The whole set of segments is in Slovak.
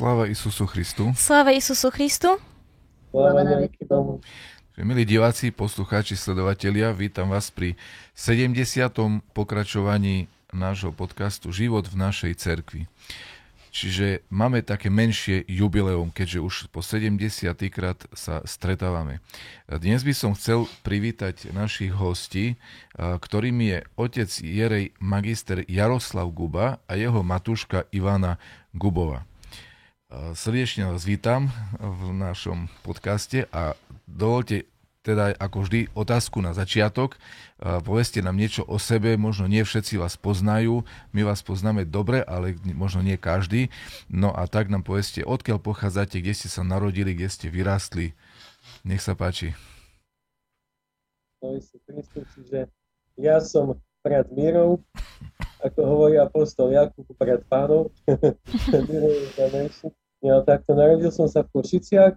Sláva Isusu Christu. Sláva Isusu Christu. Sláva na veky Bohu. Milí diváci, poslucháči, sledovatelia, vítam vás pri 70. pokračovaní nášho podcastu Život v našej cerkvi. Čiže máme také menšie jubileum, keďže už po 70. krát sa stretávame. Dnes by som chcel privítať našich hostí, ktorými je otec Jerej magister Jaroslav Guba a jeho matuška Ivana Gubova. Srdečne vás vítam v našom podcaste a dovolte teda ako vždy otázku na začiatok. Povedzte nám niečo o sebe, možno nie všetci vás poznajú, my vás poznáme dobre, ale možno nie každý. No a tak nám povedzte, odkiaľ pochádzate, kde ste sa narodili, kde ste vyrástli. Nech sa páči. čiže ja som brat Mírov, ako hovorí apostol Jakub, brat pánov. Ja takto narodil som sa v Košiciach,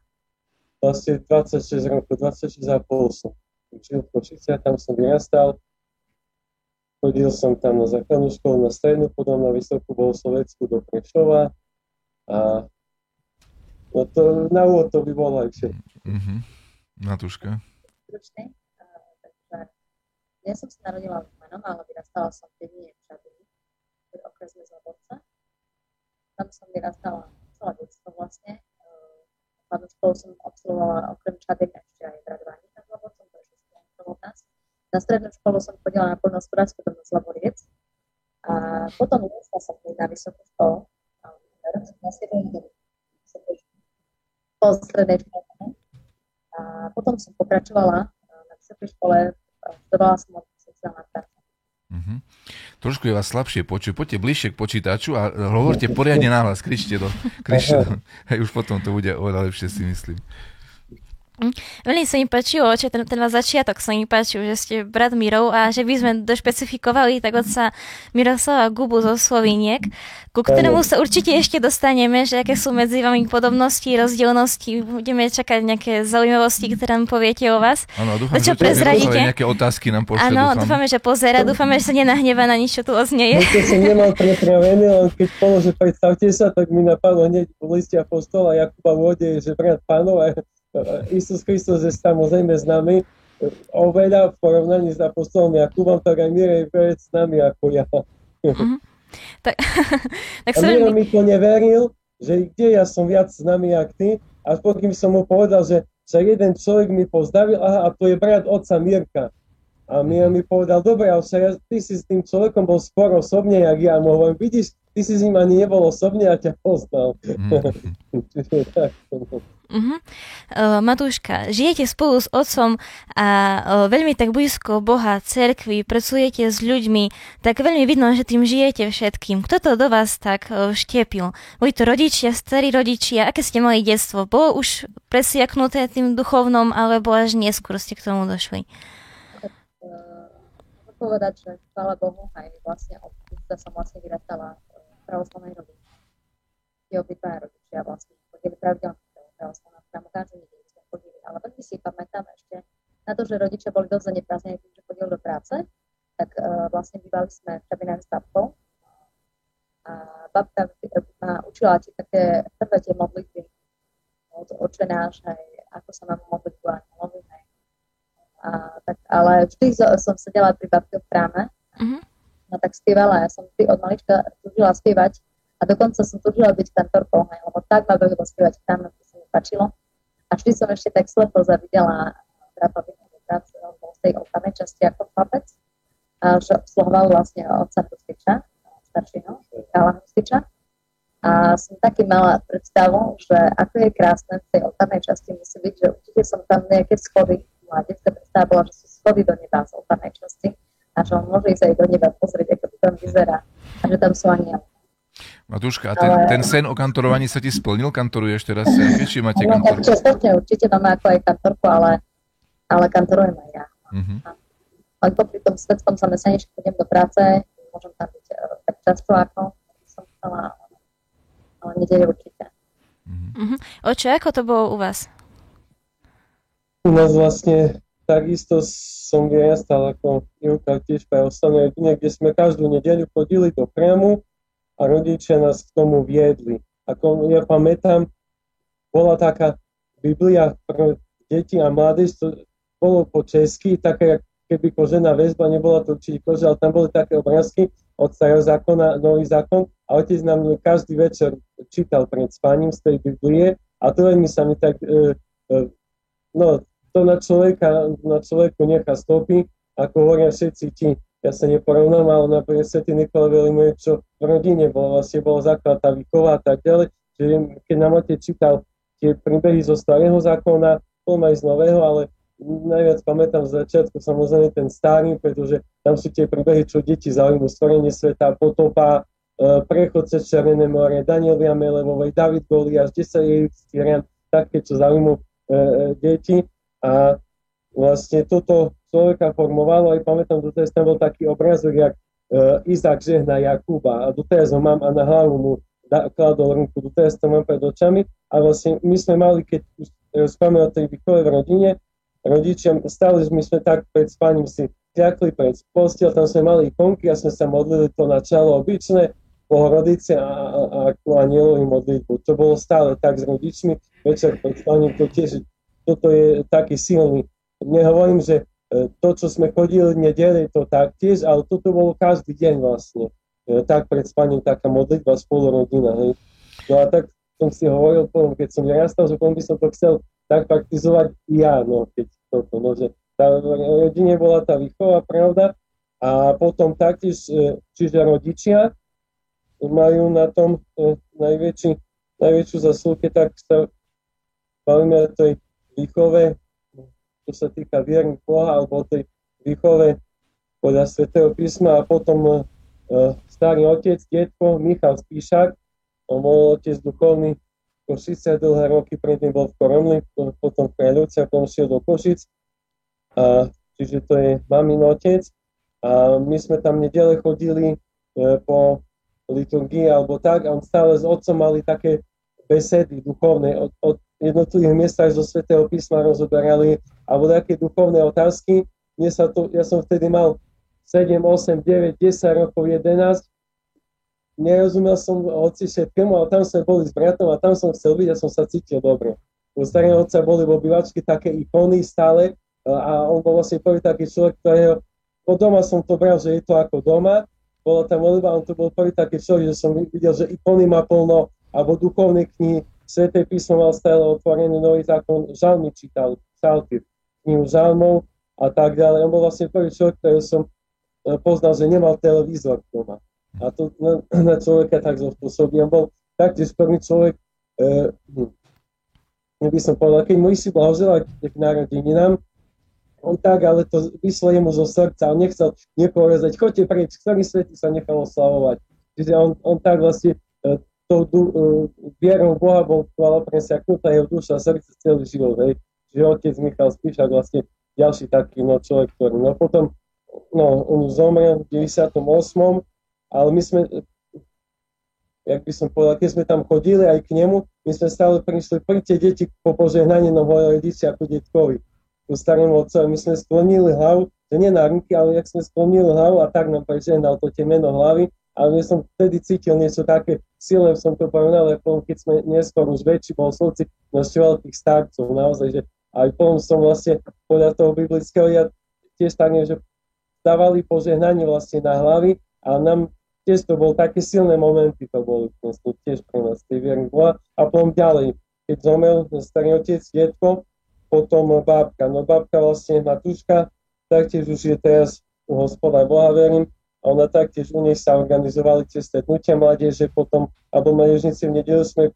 vlastne 26 rokov, 26 a pol som žil v Košiciach, tam som vyrastal. Chodil som tam na základnú školu, na strednú, potom na vysokú bohosloveckú do Prešova a no to, na úvod to by bolo lepšie. Mm-hmm. Natúška? Ja som sa narodila v Manom, ale vyrastala som v Dedine v Čabini, okres Mezlobovca. Tam som vyrastala celé detstvo vlastne. Hlavnú školu som absolvovala okrem Čadeka ešte aj v Radovaní na Zlobocom, to je 6 od nás. Na strednú školu som chodila na poľnohospodárskú domu Zloboriec. A potom nešla som na vysokú školu. Na po strednej škole. A potom som pokračovala na vysokej škole, študovala som sociálna práca Uh-huh. Trošku je vás slabšie počuť. Poďte bližšie k počítaču a hovorte poriadne náhlas, kričte to. Kričte to. Hej, už potom to bude oveľa lepšie, si myslím. Hm. Veľmi sa mi páčilo, že ten, ten začiatok sa mi páčil, že ste brat Mirov a že by sme došpecifikovali tak sa Miroslava Gubu zo Sloviniek, ku ktorému sa určite ešte dostaneme, že aké sú medzi vami podobnosti, rozdielnosti, budeme čakať nejaké zaujímavosti, ktoré nám poviete o vás. Áno, dúfam, čo že prezradíte. nejaké otázky nám pošle, Áno, dúfam. dúfame, že pozera, dúfame, že sa nenahneva na nič, čo tu oznieje. No, keď som nemal pripravené, len keď polože, predstavte sa, tak mi napadlo hneď v liste apostola Jakuba Vode, že brat pánov a Isus Kristus je samozrejme s nami, oveľa v porovnaní s apostolom Jakubom, tak aj Mire je s nami ako ja. Mm-hmm. Tak, tak a Miro mi to neveril, že kde ja som viac s nami jak ty, až pokým som mu povedal, že, že jeden človek mi pozdravil, aha, a to je brat otca Mirka. A Miro mi povedal, dobre, ale ja, ty si s tým človekom bol skôr osobne, jak ja. Mohol, vidíš, ty si s ním ani nebol osobne a ťa poznal. Mm. tak, Uh-huh. Uh, Matúška, žijete spolu s otcom a uh, veľmi tak blízko Boha, cerkvi, pracujete s ľuďmi, tak veľmi vidno, že tým žijete všetkým. Kto to do vás tak uh, štiepil? Boli to rodičia, starí rodičia? Aké ste mali detstvo? Bolo už presiaknuté tým duchovnom, alebo až neskôr ste k tomu došli? Uh, povedať, že chvála Bohu, aj vlastne od som vlastne vyrastala v pravoslavnej rodine. Tie obidva rodičia vlastne chodili pravidelne pravoslavná pramotáča, nikdy sme chodili. Ale veľmi si pamätám ešte na to, že rodičia boli dosť zaneprázdnení tým, že chodili do práce, tak uh, vlastne bývali sme v kabinách s babkou. A babka ma učila ti také prvé tie modlitby od oče náš, hej, ako sa mám modliť a hej. A, tak, ale vždy som sedela pri babke v chráme, uh-huh. no tak spievala, ja som vždy od malička túžila spievať a dokonca som túžila byť kantorkou, hej, lebo tak ma bavilo spievať v chráme, páčilo. A vždy som ešte tak slepo zavidela brata prácu, bol z tej oltanej časti ako chlapec, že obsluhoval vlastne otca Hustiča, staršieho, Kála Hustiča. A som taký mala predstavu, že ako je krásne v tej oltanej časti musí byť, že určite som tam nejaké schody, moja detská predstava bola, že sú schody do neba z oltanej časti a že on môže ísť aj do neba pozrieť, ako to tam vyzerá a že tam sú anieli. Matúška, a ten, ale... ten sen o kantorovaní sa ti splnil? Kantoruješ teraz sen? Či máte no, kantorku? Častočne určite máme ako aj kantorku, ale, ale kantorujem aj ja. Uh-huh. Ale popri tom svetskom zamestnaní, že chodím do práce, môžem tam byť uh, tak často, ako som chcela, ale nedeli určite. Uh-huh. Oče, ako to bolo u vás? U nás vlastne takisto som vyrastal ako Ivka tiež pre ostatné kde sme každú nedeľu chodili do priamu a rodičia nás k tomu viedli. ako ja pamätám, bola taká Biblia pre deti a mládež, to bolo po česky, také keby kožená väzba, nebola to určite koža, ale tam boli také obrázky od starého zákona, nový zákon a otec nám každý večer čítal pred spaním z tej Biblie a to veľmi sa mi tak, e, e, no to na človeka, na človeku nechá stopy, ako hovoria všetci ti, ja sa neporovnám, ale napríklad Svetý Nikola Velimuje, čo v rodine bol, vlastne bol základ tá výchova a tak ďalej, že keď nám otec čítal tie príbehy zo starého zákona, bol aj z nového, ale najviac pamätám z začiatku samozrejme ten starý, pretože tam sú tie príbehy, čo deti zaujímajú, stvorenie sveta, potopa, e, prechod cez Červené more, Daniel Jamelevovej, David Goliáš, 10 jej také, čo zaujímajú e, e, deti. A vlastne toto človeka formovalo, aj pamätám, doteraz tam bol taký obrazok, jak uh, Izak žehna Jakuba a doteraz ho mám a na hlavu mu da, kladol ruku, doteraz to mám pred očami a vlastne my sme mali, keď už rozprávame o tej výchove v rodine, rodičia, stále my sme tak pred spaním si ťakli pred postiel, tam sme mali ikonky a sme sa modlili to na čalo obyčné, Bohorodice a, a, a ako anielovi modlitbu. To bolo stále tak s rodičmi, večer pred spaním, to tiež, toto je taký silný. Nehovorím, že to, čo sme chodili nedeli, to taktiež, ale toto bolo každý deň vlastne. E, tak pred spaním taká modlitba spolu rodina. Hej. No a tak som si hovoril potom, keď som vyrastal, že potom by som to chcel tak praktizovať ja, no, keď toto, no, že tá rodine bola tá výchova, pravda, a potom taktiež, e, čiže rodičia majú na tom najväčší, najväčšiu zaslúhu, tak sa bavíme o tej výchove, čo sa týka viernych Boha alebo tej výchove podľa svätého písma a potom uh, starý otec, detko Michal Spíšak, on bol otec duchovný Košice dlhé roky, predtým bol v Koromli, potom v Kráľovci a potom šiel do Košic. A, čiže to je mamin otec. A my sme tam nedele chodili e, po liturgii alebo tak a on stále s otcom mali také besedy duchovné od, od jednotlivých miestach zo Svetého písma rozoberali alebo nejaké duchovné otázky. Mne sa to, ja som vtedy mal 7, 8, 9, 10 rokov, 11. Nerozumel som hoci všetkému, ale tam sme boli s bratom a tam som chcel byť a som sa cítil dobre. U starého otca boli v obývačky také ikony stále a on bol vlastne prvý taký človek, ktorého od doma som to bral, že je to ako doma. Bola tam modlitba, on to bol prvý taký človek, že som videl, že ikony má plno, alebo duchovné knihy, Sveté písmo mal stále otvorený nový zákon, žalmy čítal, psalty knihu žalmov a tak ďalej. On bol vlastne prvý človek, ktorý som e, poznal, že nemal televízor doma. A to na, na človeka tak zospôsobí. On bol taktiež prvý človek, e, hm, by som povedal, keď mu si blahoželať k narodeninám, on tak, ale to vyšlo jemu zo srdca, on nechcel niekoho rezať, choďte preč, ktorý svety sa nechal oslavovať. Čiže on, on tak vlastne e, tou uh, vierou Boha bol bola presiaknutá jeho duša a srdce celý život. Hej že otec Michal Spíšak vlastne ďalší taký no, človek, ktorý, no potom, no, on zomrel v 98. Ale my sme, jak by som povedal, keď sme tam chodili aj k nemu, my sme stále prišli, príďte deti po požehnanie no moje rodiči ako detkovi, ku starému otcovi, my sme sklonili hlavu, že nie na ruky, ale jak sme sklonili hlavu a tak nám prežehnal to temeno hlavy, ale ja som vtedy cítil niečo také silné, som to povedal, ako keď sme neskôr už väčší bol slovci, našťoval tých starcov, naozaj, že aj potom som vlastne podľa toho biblického, ja tiež tak že dávali požehnanie vlastne na hlavy a nám tiež to bol také silné momenty, to boli vlastne tiež pre nás tej vierny bola. A potom ďalej, keď zomrel starý otec, detko, potom bábka. No bábka vlastne Matúška, taktiež už je teraz u hospoda Boha, verím, a ona taktiež u nej sa organizovali tie stretnutia mládeže, potom, alebo mládežníci v nedelu sme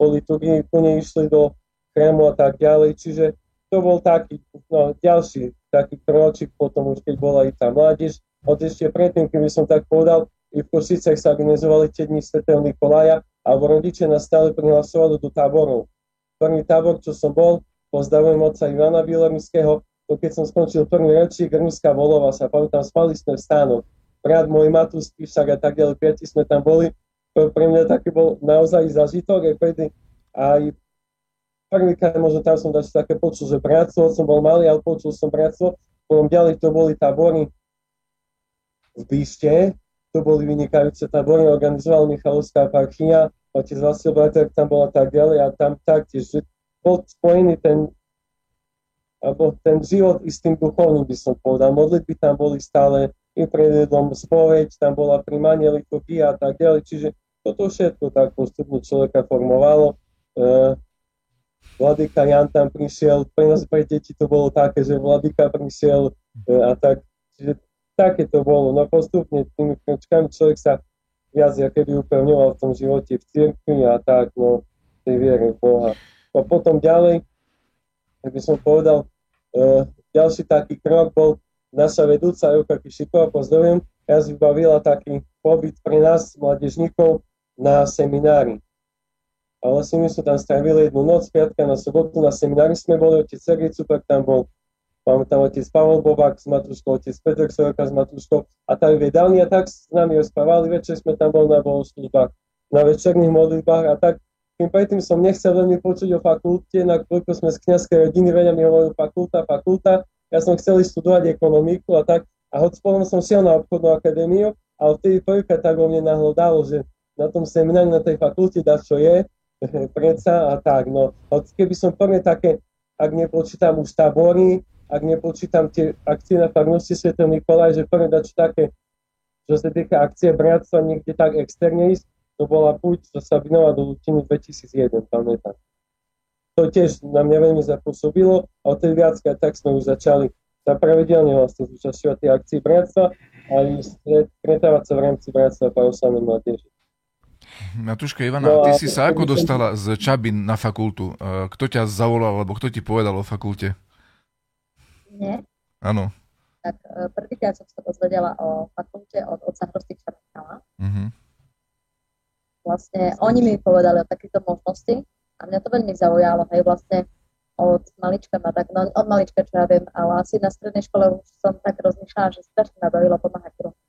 boli tu, ku nej išli do krému a tak ďalej. Čiže to bol taký no, ďalší taký kročík potom už keď bola i tá mládež. Od ešte predtým, keby som tak povedal, i v Košicech sa organizovali tie dni Sv. Nikolaja a rodičia nás stále prihlasovali do táborov. Prvý tábor, čo som bol, pozdravujem otca Ivana Bieloruského, to keď som skončil prvý ročík, Ruská Volova sa pamätám, spali sme v stánok. Brat môj Matús Píšak a tak ďalej, piati sme tam boli. To pre mňa taký bol naozaj zažitok, aj, predy, aj prvýkrát možno tam som dať také počul, že bratstvo, som bol malý, ale počul som bratstvo. Potom ďalej to boli tábory v Bíšte, to boli vynikajúce tábory, organizoval Michalovská parchia, otec Vasil Blatek tam bola tak ďalej a tam taktiež, bol spojený ten alebo ten život istým duchovným by som povedal. Modlitby tam boli stále i pred jedom spoveď, tam bola príjmanie liturgia a tak ďalej, čiže toto všetko tak postupne človeka formovalo. E, Vladyka Jan tam prišiel, pre nás pre deti to bolo také, že Vladyka prišiel e, a tak, čiže také to bolo. No postupne tými kročkami človek sa viac keby upevňoval v tom živote v cirkvi a tak, no, tej viere v Boha. A potom ďalej, ak by som povedal, E, ďalší taký krok bol naša vedúca Juka Kišiková, pozdravujem, ja vybavila taký pobyt pre nás, mladežníkov, na seminári. A vlastne my sme tam strávili jednu noc, piatka na sobotu, na seminári sme boli, otec Sergej Cupak tam bol, máme tam otec Pavel Bobák s Matúškou, otec Petr Sojaka s Matúškou a tak vedali a tak s nami rozprávali, večer sme tam boli na bohoslužbách, na večerných modlitbách a tak tým predtým som nechcel veľmi počuť o fakulte, nakoľko sme z kniazkej rodiny, veľa mi hovoril fakulta, fakulta. Ja som chcel študovať ekonomiku a tak. A hoď potom som šiel na obchodnú akadémiu, ale vtedy prvýkrát tak vo mne nahľadalo, že na tom seminári, na tej fakulte dá čo je, predsa a tak. No, hoď keby som prvé také, ak nepočítam už tábory, ak nepočítam tie akcie na farnosti Sv. Nikolaj, že prvé dačo také, čo sa týka akcie bratstva niekde tak externe ísť, to bola púť zo Sabinova do Lutiny 2001, pamätám. To tiež na mňa veľmi zapôsobilo a od tej viackrát tak sme už začali sa pravidelne vlastne zúčastňovať tie akcie bratstva a stretávať sa v rámci bratstva pravoslavnej mládeže. Matúška Ivana, no, ty si sa ako dostala z Čabin na fakultu? Kto ťa zavolal, alebo kto ti povedal o fakulte? Nie. Áno. Tak e, prvýkrát som sa dozvedela o fakulte od otca Hrosty Čarnala. Uh-huh vlastne oni mi povedali o takýchto možnosti a mňa to veľmi zaujalo, hej, vlastne od malička ma tak, no od malička, čo ja viem, ale asi na strednej škole už som tak rozmýšľala, že strašne ma bavilo pomáhať druhým.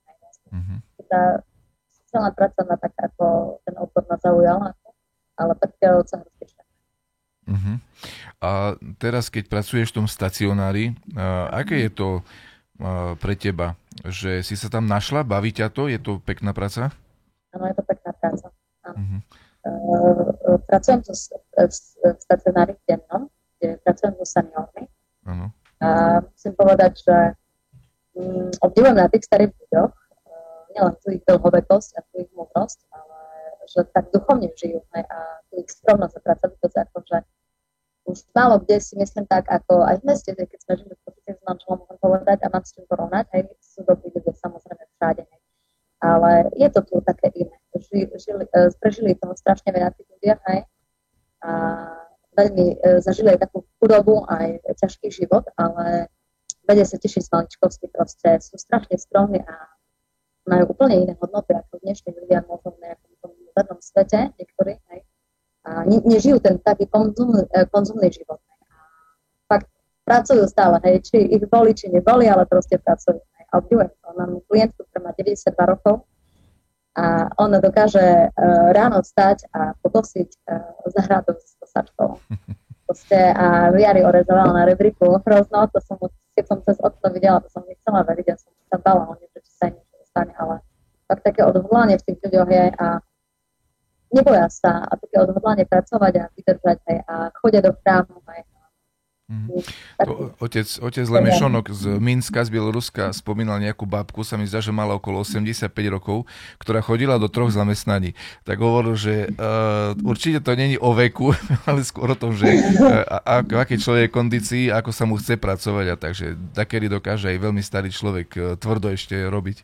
Mm-hmm. Tá sociálna práca ma tak ako ten odbor ma zaujala, ale od sa uh-huh. A teraz, keď pracuješ v tom stacionári, uh, aké je to uh, pre teba? Že si sa tam našla, baví ťa to? Je to pekná práca? Áno, je to pekná práca. Uh-huh. Uh, pracujem v, v, v stacionári v dennom, kde pracujem so seniormi. Uh-huh. A musím povedať, že um, obdivujem na tých starých ľuďoch, nielen tu ich dlhovekosť a tu ich múdrosť, ale že tak duchovne žijú aj, a tu ich skromnosť a pracovitosť, ako že už málo kde si myslím tak, ako aj v meste, keď sme žili v s manželom, môžem povedať a mám s čím porovnať, aj sú dobrí ľudia samozrejme všade, ale je to tu také iné. Žili, žili, e, prežili toho strašne veľa tých ľudia aj a veľmi e, zažili aj takú chudobu, aj ťažký život, ale vedia sa tešiť z maličkosti proste, sú strašne skromní a majú úplne iné hodnoty ako dnešní ľudia možno v nejakom tom modernom svete, niektorí, hej, a ne, nežijú ten taký konzumný, e, konzumný život. A fakt pracujú stále, hej, či ich boli, či neboli, ale proste pracujú. Hej a obdivujem to. Mám klientku, ktorá má 92 rokov a ona dokáže uh, ráno vstať a pokosiť uh, záhradu s kosačkou. Proste a Viary orezovala na rebriku hrozno, to som, keď som cez okno videla, to som nechcela veriť, ja som sa bala o ne, že sa niečo stane, ale tak také odhodlanie v tých ľuďoch je a neboja sa a také odhodlanie pracovať a vydržať aj a chodia do chrámu aj Mm. To, otec, otec Lemešonok z Minska, z Bieloruska, spomínal nejakú babku, sa mi zdá, že mala okolo 85 rokov, ktorá chodila do troch zamestnaní. Tak hovoril, že uh, určite to není o veku, ale skôr o tom, že uh, a, a, aké človek je kondícii, ako sa mu chce pracovať a takže takedy dokáže aj veľmi starý človek uh, tvrdo ešte robiť.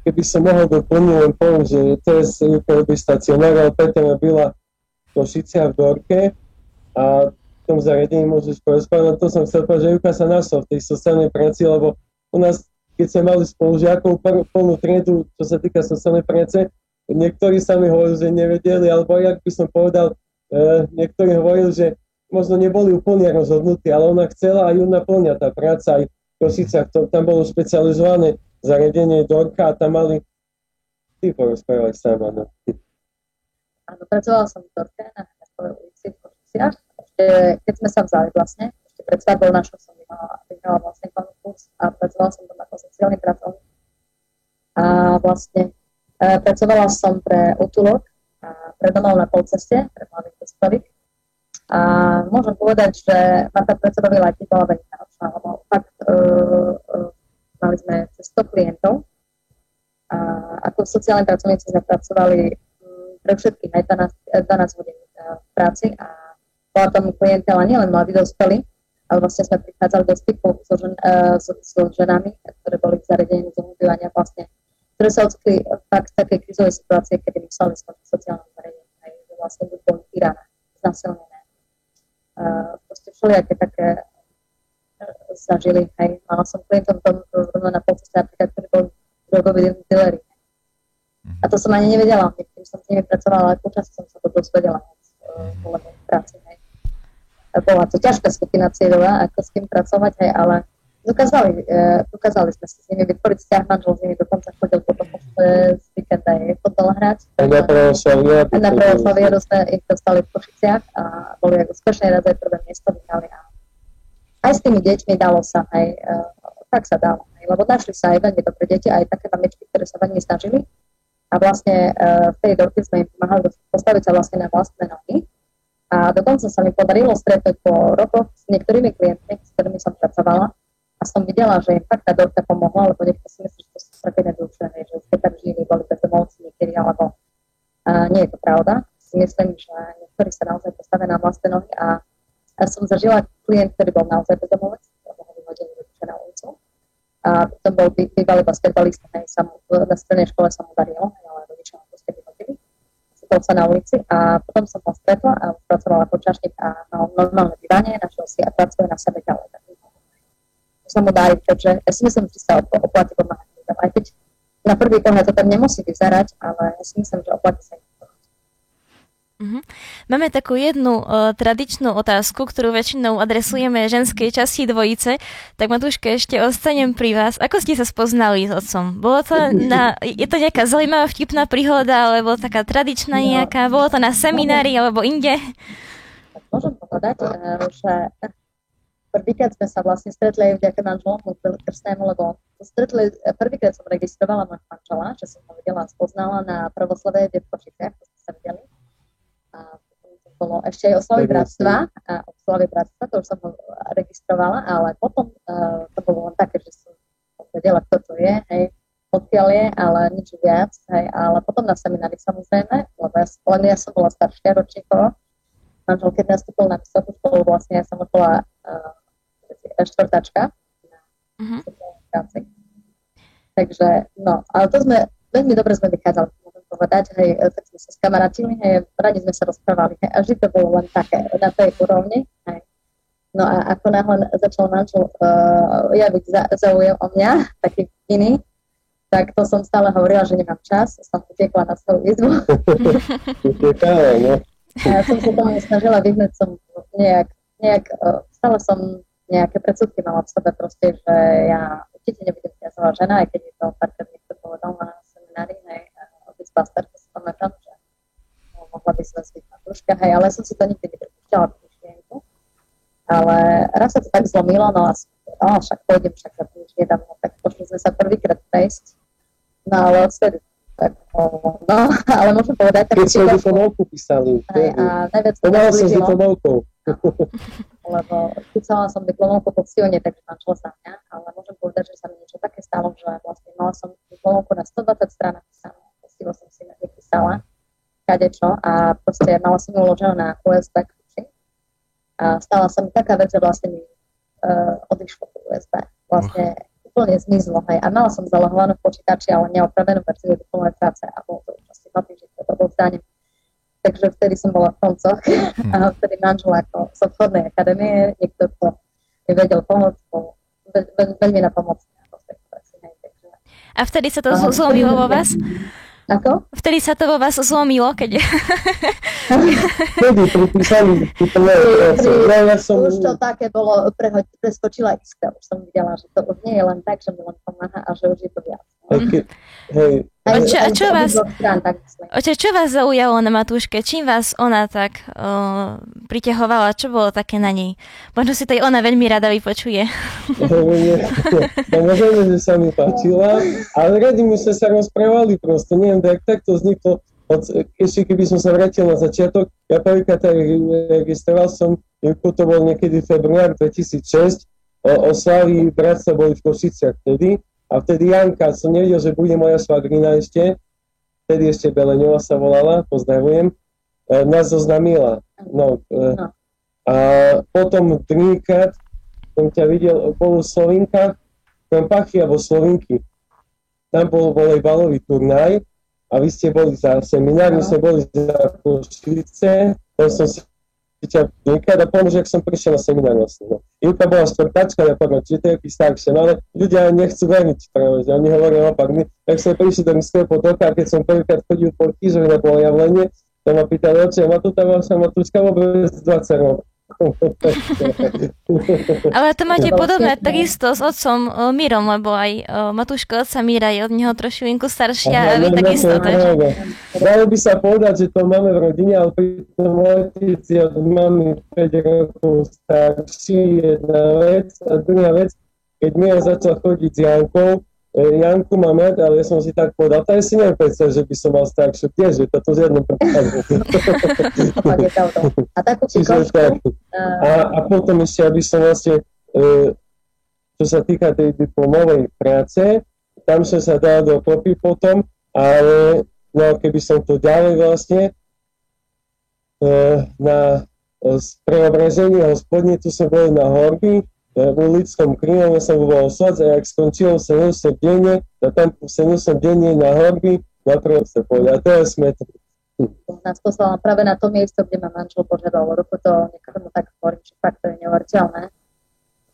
Keby som mohol doplniť len poviem, že je robí stacionár, ale Petra byla v Košiciach v Dorke a tom zariadení môžeš porozprávať, to som chcel povedať, že Juka sa našla v tej sociálnej práci, lebo u nás, keď sme mali spolužiakov plnú triedu, čo sa týka sociálnej práce, niektorí sa mi hovorili, že nevedeli, alebo jak by som povedal, e, niektorí hovorili, že možno neboli úplne rozhodnutí, ale ona chcela a ju naplňa tá práca aj v Košicách, to, tam bolo špecializované zariadenie Dorka a tam mali ty porozprávať sama. No. Áno, pracovala som v Dorke na ulici v Košiciach keď sme sa vzali vlastne, ešte pred svadbou našou som vyhrala, vlastne konkurs a pracovala som tam ako sociálny pracovník. A vlastne e, pracovala som pre útulok a pred domov na polceste pre mladých dospelých. A môžem povedať, že ma tá pracovná tiež bola veľmi náročná, lebo fakt uh, uh, mali sme cez 100 klientov. A ako sociálne pracovníci sme pracovali um, pre všetkých aj 12, 12 hodín v práci a bola tam klientela nielen mladí dospelí, ale vlastne sme prichádzali do styku so, žen, uh, so, so ženami, ktoré boli v zariadení zohľadňovania vlastne, ktoré sa ocitli fakt v takej krizovej situácie, kedy museli skončiť sociálne zariadenie, aj vlastne boli týrané, znasilnené. Uh, proste všelijaké také zažili. Hej. Mala som klientom tom rovno na polceste napríklad, ktorí boli drogoví dealery. A to som ani nevedela, niekedy som s nimi pracovala, ale počas som sa to dozvedela uh, práci. Hej. A bola to ťažká skupina cieľová, ako s tým pracovať, hej, ale dokázali, uh, dokázali sme si s nimi vytvoriť vzťah, manžel s nimi dokonca chodil potom z víkenda aj fotbal hrať. Aj na pravoslavie. Aj na pravoslavie sme ich dostali v Košiciach a boli ako úspešné raz aj prvé miesto vyhrali. A aj s tými deťmi dalo sa, aj uh, tak sa dalo. Aj, lebo našli sa aj veľmi dobré deti, aj také mamičky, ktoré sa veľmi snažili. A vlastne uh, v tej dorky sme im pomáhali postaviť sa vlastne na vlastné nohy. A dokonca sa mi podarilo stretnúť po rokoch s niektorými klientmi, s ktorými som pracovala, a som videla, že im fakt tá dorka pomohla, lebo niekto si myslí, že to sú stratené duše, že už keď žili, boli bezdomovci niekedy, alebo uh, nie je to pravda. Si myslím, že niektorí sa naozaj postavia na vlastné nohy a, a som zažila klient, ktorý bol naozaj bezdomovec, lebo ho vyhodili rodičia na ulicu. A potom bol by, bývalý basketbalista, hej, sa mu, na strednej škole sa mu darilo, ale rodičia ho proste vyhodili. Sypol sa na ulici a potom som ho stretla a pracovala ako čašník a mal normálne bývanie, našiel si a pracuje na sebe ďalej sa mu darí, takže ja si myslím, že sa oplatí pomáhať. Aj keď na prvý pohľad to tam nemusí vyzerať, ale ja si myslím, že oplatí sa im Uh-huh. Máme takú jednu uh, tradičnú otázku, ktorú väčšinou adresujeme ženskej časti dvojice. Tak Matúška, ešte ostanem pri vás. Ako ste sa spoznali s otcom? Bolo to na, je to nejaká zaujímavá vtipná príhoda, alebo taká tradičná no. nejaká? Bolo to na seminári alebo inde? Môžem povedať, eh, že prvýkrát sme sa vlastne stretli aj vďaka manželomu krstnému, lebo stretli, prvýkrát som registrovala môj manžela, že som ho videla a spoznala na pravoslave v Košiciach, to sme sa videli. A potom to bolo ešte aj oslavy bratstva, a oslavy bratstva, to už som ho registrovala, ale potom uh, to bolo len také, že som vedela, kto to je, hej, odkiaľ je, ale nič viac, hej, ale potom na seminári samozrejme, lebo ja, len ja som bola staršia ročníkovo, manžel, keď nastúpil na vysokú školu, vlastne ja som bola uh, štvrtačka uh-huh. Takže, no, ale to sme, veľmi dobre sme vychádzali, povedať, hej, tak sme sa skamarátili, hej, radi sme sa rozprávali, hej, a vždy to bolo len také, na tej úrovni, hej. No a ako náhle začal manžel uh, javiť za, záujem o mňa, taký iný, tak to som stále hovorila, že nemám čas, som utekla na svoju izbu. no. A ja som sa tomu snažila vyhnúť som nejak, nejak uh, stále som nejaké predsudky mala v sebe proste, že ja určite nebudem kniazová žena, aj keď mi to párkrát niekto povedal na pastor, to si pamätám, že no, mohla by som byť matúška, hej, ale som si to nikdy nepripúšťala tú myšlienku. Ale raz sa to tak zlomilo, no a no, však pôjdem, však sa nič nedám, no, tak pošli sme sa prvýkrát prejsť, no ale odvtedy tak, no, ale môžem povedať... Tak Keď sme diplomovku písali. Aj, a najviac to som s diplomovkou. lebo písala som diplomovku po Sione, takže manžel sa mňa, ale môžem povedať, že sa mi niečo také stalo, že vlastne mala som diplomovku na 120 strán sivo som si nepísala, kadečo a proste mala som ju uloženú na USB kľúči a stala sa mi taká vec, že vlastne mi uh, odišlo to USB. Vlastne úplne zmizlo. Hej. A mala som zalohovanú v počítači, ale neopravenú verziu diplomovej práce a bolo to asi dva týždne, to bol vzdaním. Takže vtedy som bola v koncoch hm. a vtedy manžel ako z obchodnej akadémie, niekto, kto mi vedel pomôcť, bol veľ, veľ, veľmi na pomoc. A vtedy sa to zlomilo vo vás? Ako? Vtedy sa to vo vás zlomilo, keď... Vtedy pri písaní ja som... Už to také bolo, prehoď, preskočila iskra, už som videla, že to už nie je len tak, že mi len pomáha a že už je to viac. Okay. Hej, čo, a čo vás, oče, čo vás zaujalo na Matúške? Čím vás ona tak o, pritehovala? Čo bolo také na nej? Možno si to aj ona veľmi rada vypočuje. Samozrejme, že sa mi páčila, ale radi my sme sa rozprávali proste. Neviem, tak, tak to vzniklo. od, ešte keby som sa vrátil na začiatok, ja prvýkrát registroval som, to bol niekedy február 2006, o, oslavy bratstva boli v Košiciach vtedy, a vtedy Janka, som nevedel, že bude moja švagrina ešte, vtedy ešte Beleňová sa volala, pozdravujem, e, nás zoznamila. No, e, no. A potom druhýkrát som ťa videl, bol v Slovinkách, Pachy alebo Slovinky. Tam bol volejbalový turnaj a vy ste boli za seminár, my sme boli za Košice, tam som si ťa vnikať a pomôže, ak som prišiel na seminár vlastne. No. Ivka bola poviem, či to je staršie, no ale ľudia nechcú veriť práve, že oni hovoria opak. My, ak sme prišli do Rímskeho potoka, keď som prvýkrát chodil po kýžoch na javlenie, to ma pýtali, oče, ma tu tam sa matúška vôbec 20 rokov. Ale to máte podobné takisto s otcom uh, Mírom, lebo aj uh, otca Míra je od neho trošku staršia a vy takisto. Takže... Dalo by sa povedať, že to máme v rodine, ale pritom otec je od mamy 5 rokov starší, jedna vec. A druhá vec, keď Míra začal chodiť s Jankou, E, Janku mám rád, ale ja som si tak povedal, to si neviem predstaviť, že by som mal staršiu tiež, že toto z prípade. a takú tak. A, a potom ešte, aby som vlastne, e, čo sa týka tej diplomovej práce, tam som sa dal do kopy potom, ale no keby som to ďalej vlastne e, na preobrazenie hospodne, tu som bol na Horby, v ulickom Krymove som bol soc a jak skončilo 70 denne, na tam 70 denne na horby, na prvom sa povedal, to je smet. Nás poslala práve na to miesto, kde ma manžel požiadal ruku, to niekomu tak hovorím, že fakt to je neuveriteľné.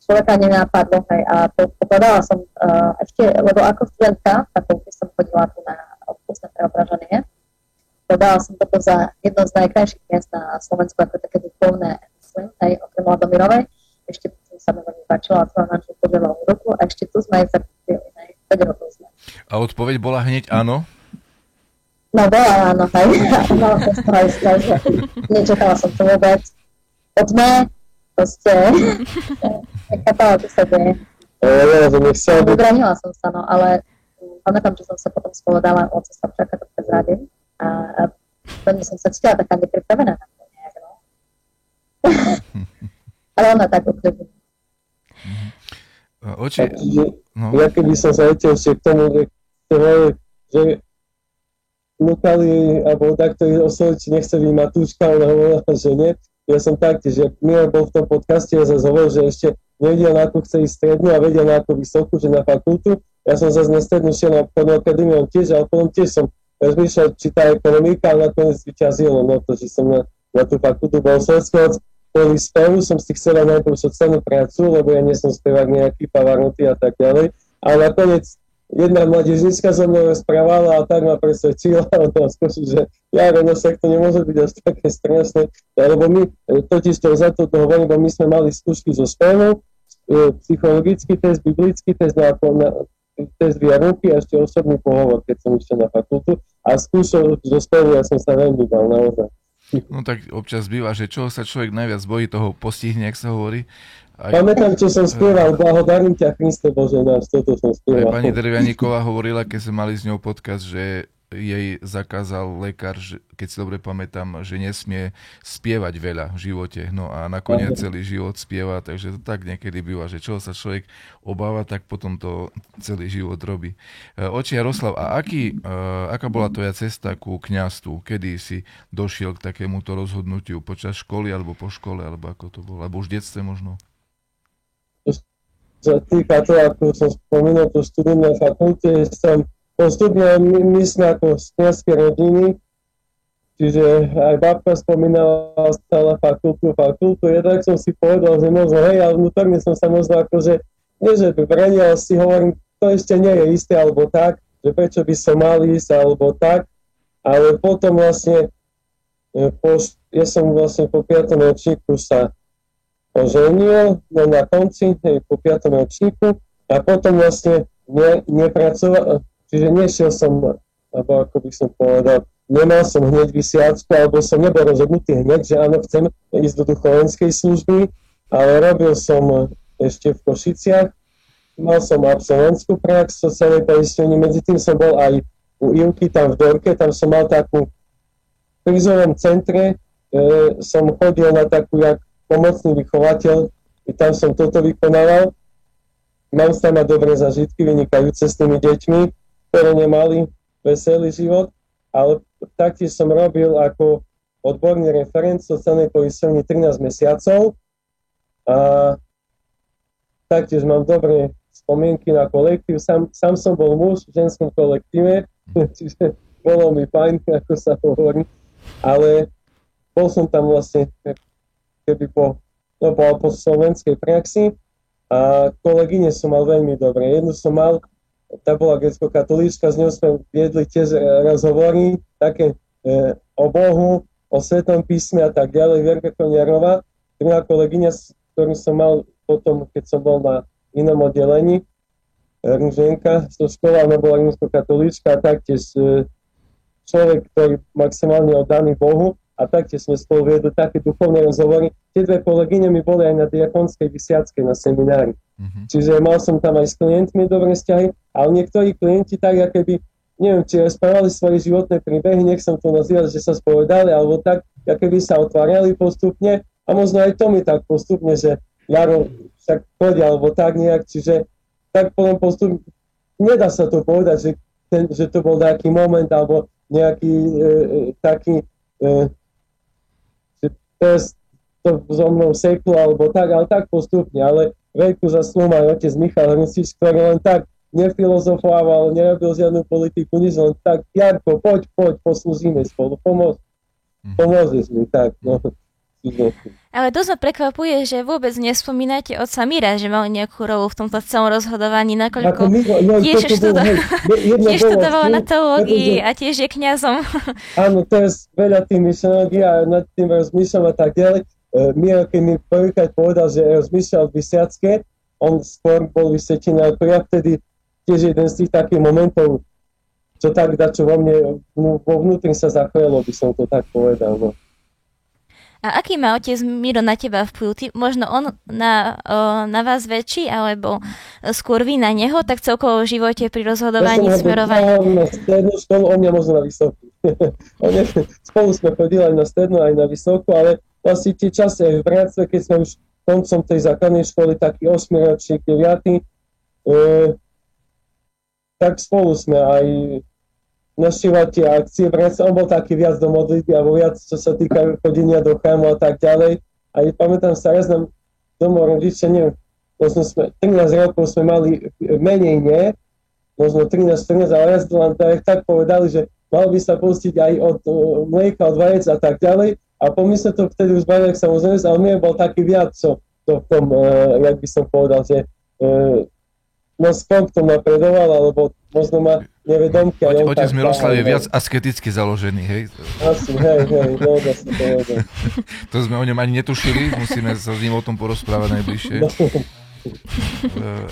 Človeka nenápadlo, hej, a povedala som uh, ešte, lebo ako studentka, fakulty som chodila tu na odpustné preobraženie, povedala som toto za jedno z najkrajších miest na Slovensku, ako také duchovné, myslím, hej, okrem Ladomirovej. Ešte sa mi veľmi páčila a celá našu požiadala roku a ešte tu sme aj zakúpili, 5 rokov sme. A odpoveď bola hneď áno? No bola áno, hej. Mala som z toho že nečakala som to vôbec. Poďme, proste, nechápala, čo sa deje. Vybranila som sa, no, ale pamätám, že som sa potom spovedala, oco sa však to prezradím a, a veľmi som sa cítila taká nepripravená na to nejak, no. ale ona tak obdobne Oči... no. Ja keby som sa letel ešte k tomu, že, že Lukali, alebo takto osloviť, či nechce byť Matúška, ona hovorila, že nie. Ja som taktiež, že Miro bol v tom podcaste a zase hovoril, že ešte nevedel, na akú chce ísť strednú a vedel na akú vysokú, že na fakultu. Ja som zase na strednú šiel na obchodnú akadémiu tiež, ale potom tiež som rozmýšľal, či tá ekonomika, ale nakoniec vyťazilo no to, že som na, na tú fakultu bol Svetskovac kvôli spevu som si chcela najprv sociálnu prácu, lebo ja nie som spevák nejaký Pavarotti a tak ďalej. Ale nakoniec jedna mladežnička so mnou rozprávala a tak ma presvedčila o tom skúšu, že ja no však to nemôže byť až také strašné, lebo my totiž to za to hovorím, lebo my sme mali skúšky zo spevu, e, psychologický test, biblický test, na, na, test ruky a ešte osobný pohovor, keď som išiel na fakultu a skúšal zo spevu, ja som sa veľmi dal naozaj. No tak občas býva, že čoho sa človek najviac bojí, toho postihne, ak sa hovorí. Aj... Pamätám, čo som spieval, blahodarím ťa, Kriste Bože náš, toto som spieval. Aj pani Dervianíková hovorila, keď sme mali s ňou podcast, že jej zakázal lekár, keď si dobre pamätám, že nesmie spievať veľa v živote. No a nakoniec celý život spieva, takže to tak niekedy býva, že čo sa človek obáva, tak potom to celý život robí. E, oči Jaroslav, a aký, e, aká bola tvoja cesta ku kňastvu? Kedy si došiel k takémuto rozhodnutiu? Počas školy alebo po škole, alebo ako to bolo? Alebo už v detstve možno? Čo týka to, ako som spomínal, to štúdium na fakulte, som postupne my, my sme ako z kniazské rodiny, čiže aj babka spomínala stále fakultu, fakultu, ja tak som si povedal, že možno hej, ale vnútorne som sa možno akože, nie že branil, si hovorím, to ešte nie je isté alebo tak, že prečo by som mal ísť alebo tak, ale potom vlastne, e, po, ja som vlastne po 5. ročníku sa oženil, no na konci, hej, po 5. ročníku a potom vlastne ne, nepracoval, Čiže nešiel som, alebo ako by som povedal, nemal som hneď vysiačku, alebo som nebol rozhodnutý hneď, že áno, chcem ísť do duchovenskej služby, ale robil som ešte v Košiciach, mal som absolventskú prax sociálnej poistení, medzi tým som bol aj u Ivky tam v Dorke, tam som mal takú krizovom centre e, som chodil na takú jak pomocný vychovateľ, i tam som toto vykonával. Mám tam mať dobré zažitky vynikajúce s tými deťmi, ktoré nemali veselý život, ale taktiež som robil ako odborný referent sociálnej poisťovni 13 mesiacov a taktiež mám dobré spomienky na kolektív. Sám, sám som bol muž v ženskom kolektíve, čiže bolo mi fajn, ako sa hovorí, ale bol som tam vlastne keby po to bolo po slovenskej praxi a kolegyne som mal veľmi dobre. Jednu som mal, tá bola grecko-katolíčka, s ňou sme viedli tiež e, rozhovory, také e, o Bohu, o Svetom písme a tak ďalej, Verka Konierová. Druhá kolegyňa, ktorú som mal potom, keď som bol na inom oddelení, Rúženka, zo škola, ona bola rímsko-katolíčka a taktiež e, človek, ktorý maximálne oddaný Bohu a taktiež sme spolu viedli také duchovné rozhovory. Tie dve kolegyne mi boli aj na diakonskej vysiackej na seminári. Mm-hmm. Čiže mal som tam aj s klientmi dobré vzťahy, ale niektorí klienti tak, ako by, neviem, či rozprávali svoje životné príbehy, nech som to nazýval, že sa spovedali, alebo tak, ako by sa otvárali postupne a možno aj to mi tak postupne, že Jaro však chodí, alebo tak nejak, čiže tak potom postupne, nedá sa to povedať, že, ten, že to bol nejaký moment, alebo nejaký e, e taký e, teraz to so mnou seklo alebo tak, ale tak postupne, ale veľkú zaslúhu aj otec Michal Hrnčič, ktorý len tak nefilozofával, nerobil žiadnu politiku, nič, len tak, Jarko, poď, poď, poslúžime spolu, pomôž, mhm. pomôžeš mi, tak, no. Ale dosť ma prekvapuje, že vôbec nespomínate od Samira, že mal nejakú rolu v tomto celom rozhodovaní, nakoľko no, tiež, študoval na teológii a tiež je kňazom. Áno, to je veľa tých myšlenok a nad tým rozmýšľam a tak ďalej. E, Miro, keď mi prvýkrát povedal, že rozmýšľal Vysiacké, on skôr bol vysvetený ako ja vtedy tiež jeden z tých takých momentov, čo tak dačo vo mne, vo vnútri sa zachvelo, by som to tak povedal. No. A aký má otec Miro na teba vplyv? Ty, možno on na, o, na vás väčší, alebo skôr vy na neho, tak celkovo v živote pri rozhodovaní, ja smerovaní? Ja na strednú školu, on mňa možno na vysokú. spolu sme chodili aj na strednú, aj na vysokú, ale vlastne tie časy aj v bratstve, keď sme už koncom tej základnej školy, taký 8 ročník, 9, e, tak spolu sme aj naštívať tie akcie, pretože on bol taký viac do modlitby, alebo viac, čo sa týka chodenia do chrámu a tak ďalej. A pamätám sa, raz nám domov rodičia, neviem, možno sme, 13 rokov sme mali menej nie, možno 13-14, ale raz nám tak, povedali, že mal by sa pustiť aj od uh, mlieka, od vajec a tak ďalej. A pomysle to vtedy už bavek samozrejme, ale mne bol taký viac, čo to v tom, uh, jak by som povedal, že uh, no skok to napredoval, alebo možno má nevedomky. Ote, otec Miroslav je viac asketicky založený, hej? Asi, hej, hej, no, to je. To sme o ňom ani netušili, musíme sa s ním o tom porozprávať najbližšie. No. Uh,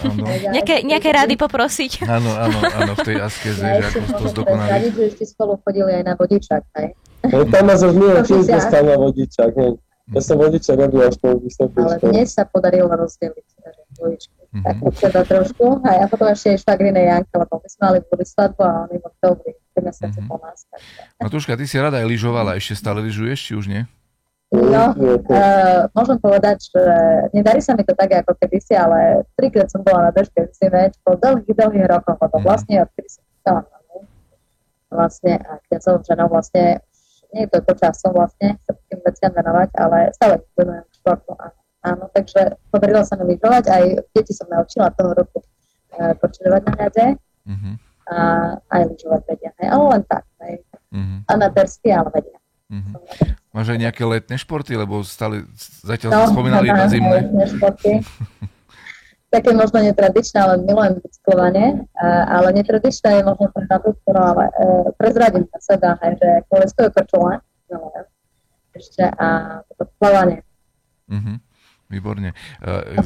nejaké, nejaké rady poprosiť. Áno, áno, áno, v tej askeze, ja že ako to zdokonaliť. že ešte spolu chodili aj na vodičák, hej? No, tam ma Zmiera tiež dostal na vodičák, hej. Ja som vodičák robil až po vysokej Ale mne sa podarilo rozdeliť dvojičky mm-hmm. tak seba trošku. A ja potom ešte aj švagrine Janka, lebo my sme mali boli svadbu a oni 3 mesiace mm-hmm. po nás. Tak. Matúška, ty si rada aj lyžovala, ešte stále lyžuješ, či už nie? No, uh, môžem povedať, že nedarí sa mi to tak ako kedysi, ale trikrát som bola na bežke v zime, po dlhých, dlhých rokoch, lebo mm-hmm. vlastne odkedy som chcela vlastne a keď som ženou vlastne nie je to časom vlastne sa tým veciam venovať, ale stále venujem športu a Áno, takže podarilo sa mi lyžovať, aj deti som naučila toho roku uh, počívať na ľade uh-huh. a aj lyžovať vedia, hej, ale len tak, hej. Uh-huh. Amatérsky, ale vedia. Uh-huh. Máš aj nejaké letné športy, lebo stále zatiaľ no, spomínali na zimné. letné športy. Také možno netradičné, ale milujem bicyklovanie, ale netradičné je možno pre na ale uh, prezradím na seba, hej, že kolesko je krčule, milujem ešte a toto plavanie. Uh-huh. Výborne. Uh,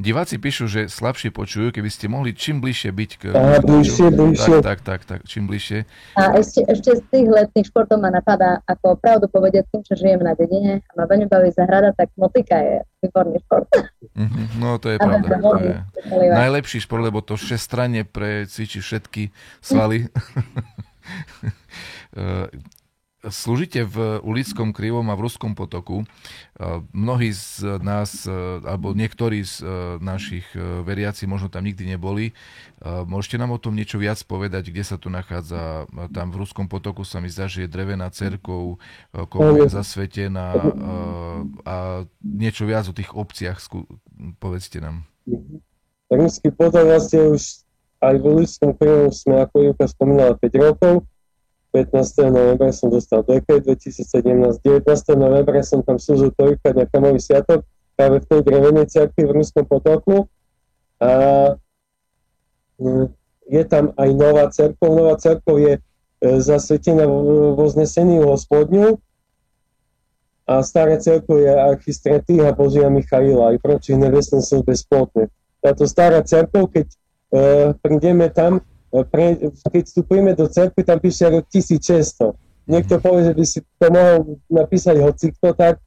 diváci píšu, že slabšie počujú, keby ste mohli čím bližšie byť k... A, bližšie, bližšie. Tak, tak, tak, tak, čím bližšie. A ešte, ešte z tých letných športov ma napadá, ako pravdu povedať tým, že žijem na dedine a ma veľmi baví zahrada, tak motika je výborný šport. Mm-hmm, no to je pravda. To je najlepší šport, lebo to šestranie precvičí všetky svaly. slúžite v ulickom krivom a v ruskom potoku. Mnohí z nás, alebo niektorí z našich veriaci možno tam nikdy neboli. Môžete nám o tom niečo viac povedať, kde sa to nachádza? Tam v ruskom potoku sa mi zdá, že je drevená cerkov, komu je zasvetená a niečo viac o tých obciach povedzte nám. Ruský potok vlastne už aj v ulickom krivom sme, ako Juka spomínala, 5 rokov 15. novembra som dostal dekret 2017, 19. novembra som tam slúžil prvýkrát na Kamový sviatok práve v tej drevenej cerkvi v Ruskom potoku a mm, je tam aj nová cerkov. Nová cerkov je e, zasvetená vo znesení hospodňu a stará cerkov je archistratýha Božia Michaila aj proti nevestnom sú bezplotné. Táto stará cerkov, keď e, prídeme tam, pre, keď vstupujeme do cerkvy, tam píše rok 1600. Niekto mhm. povie, že by si to mohol napísať hocikto tak,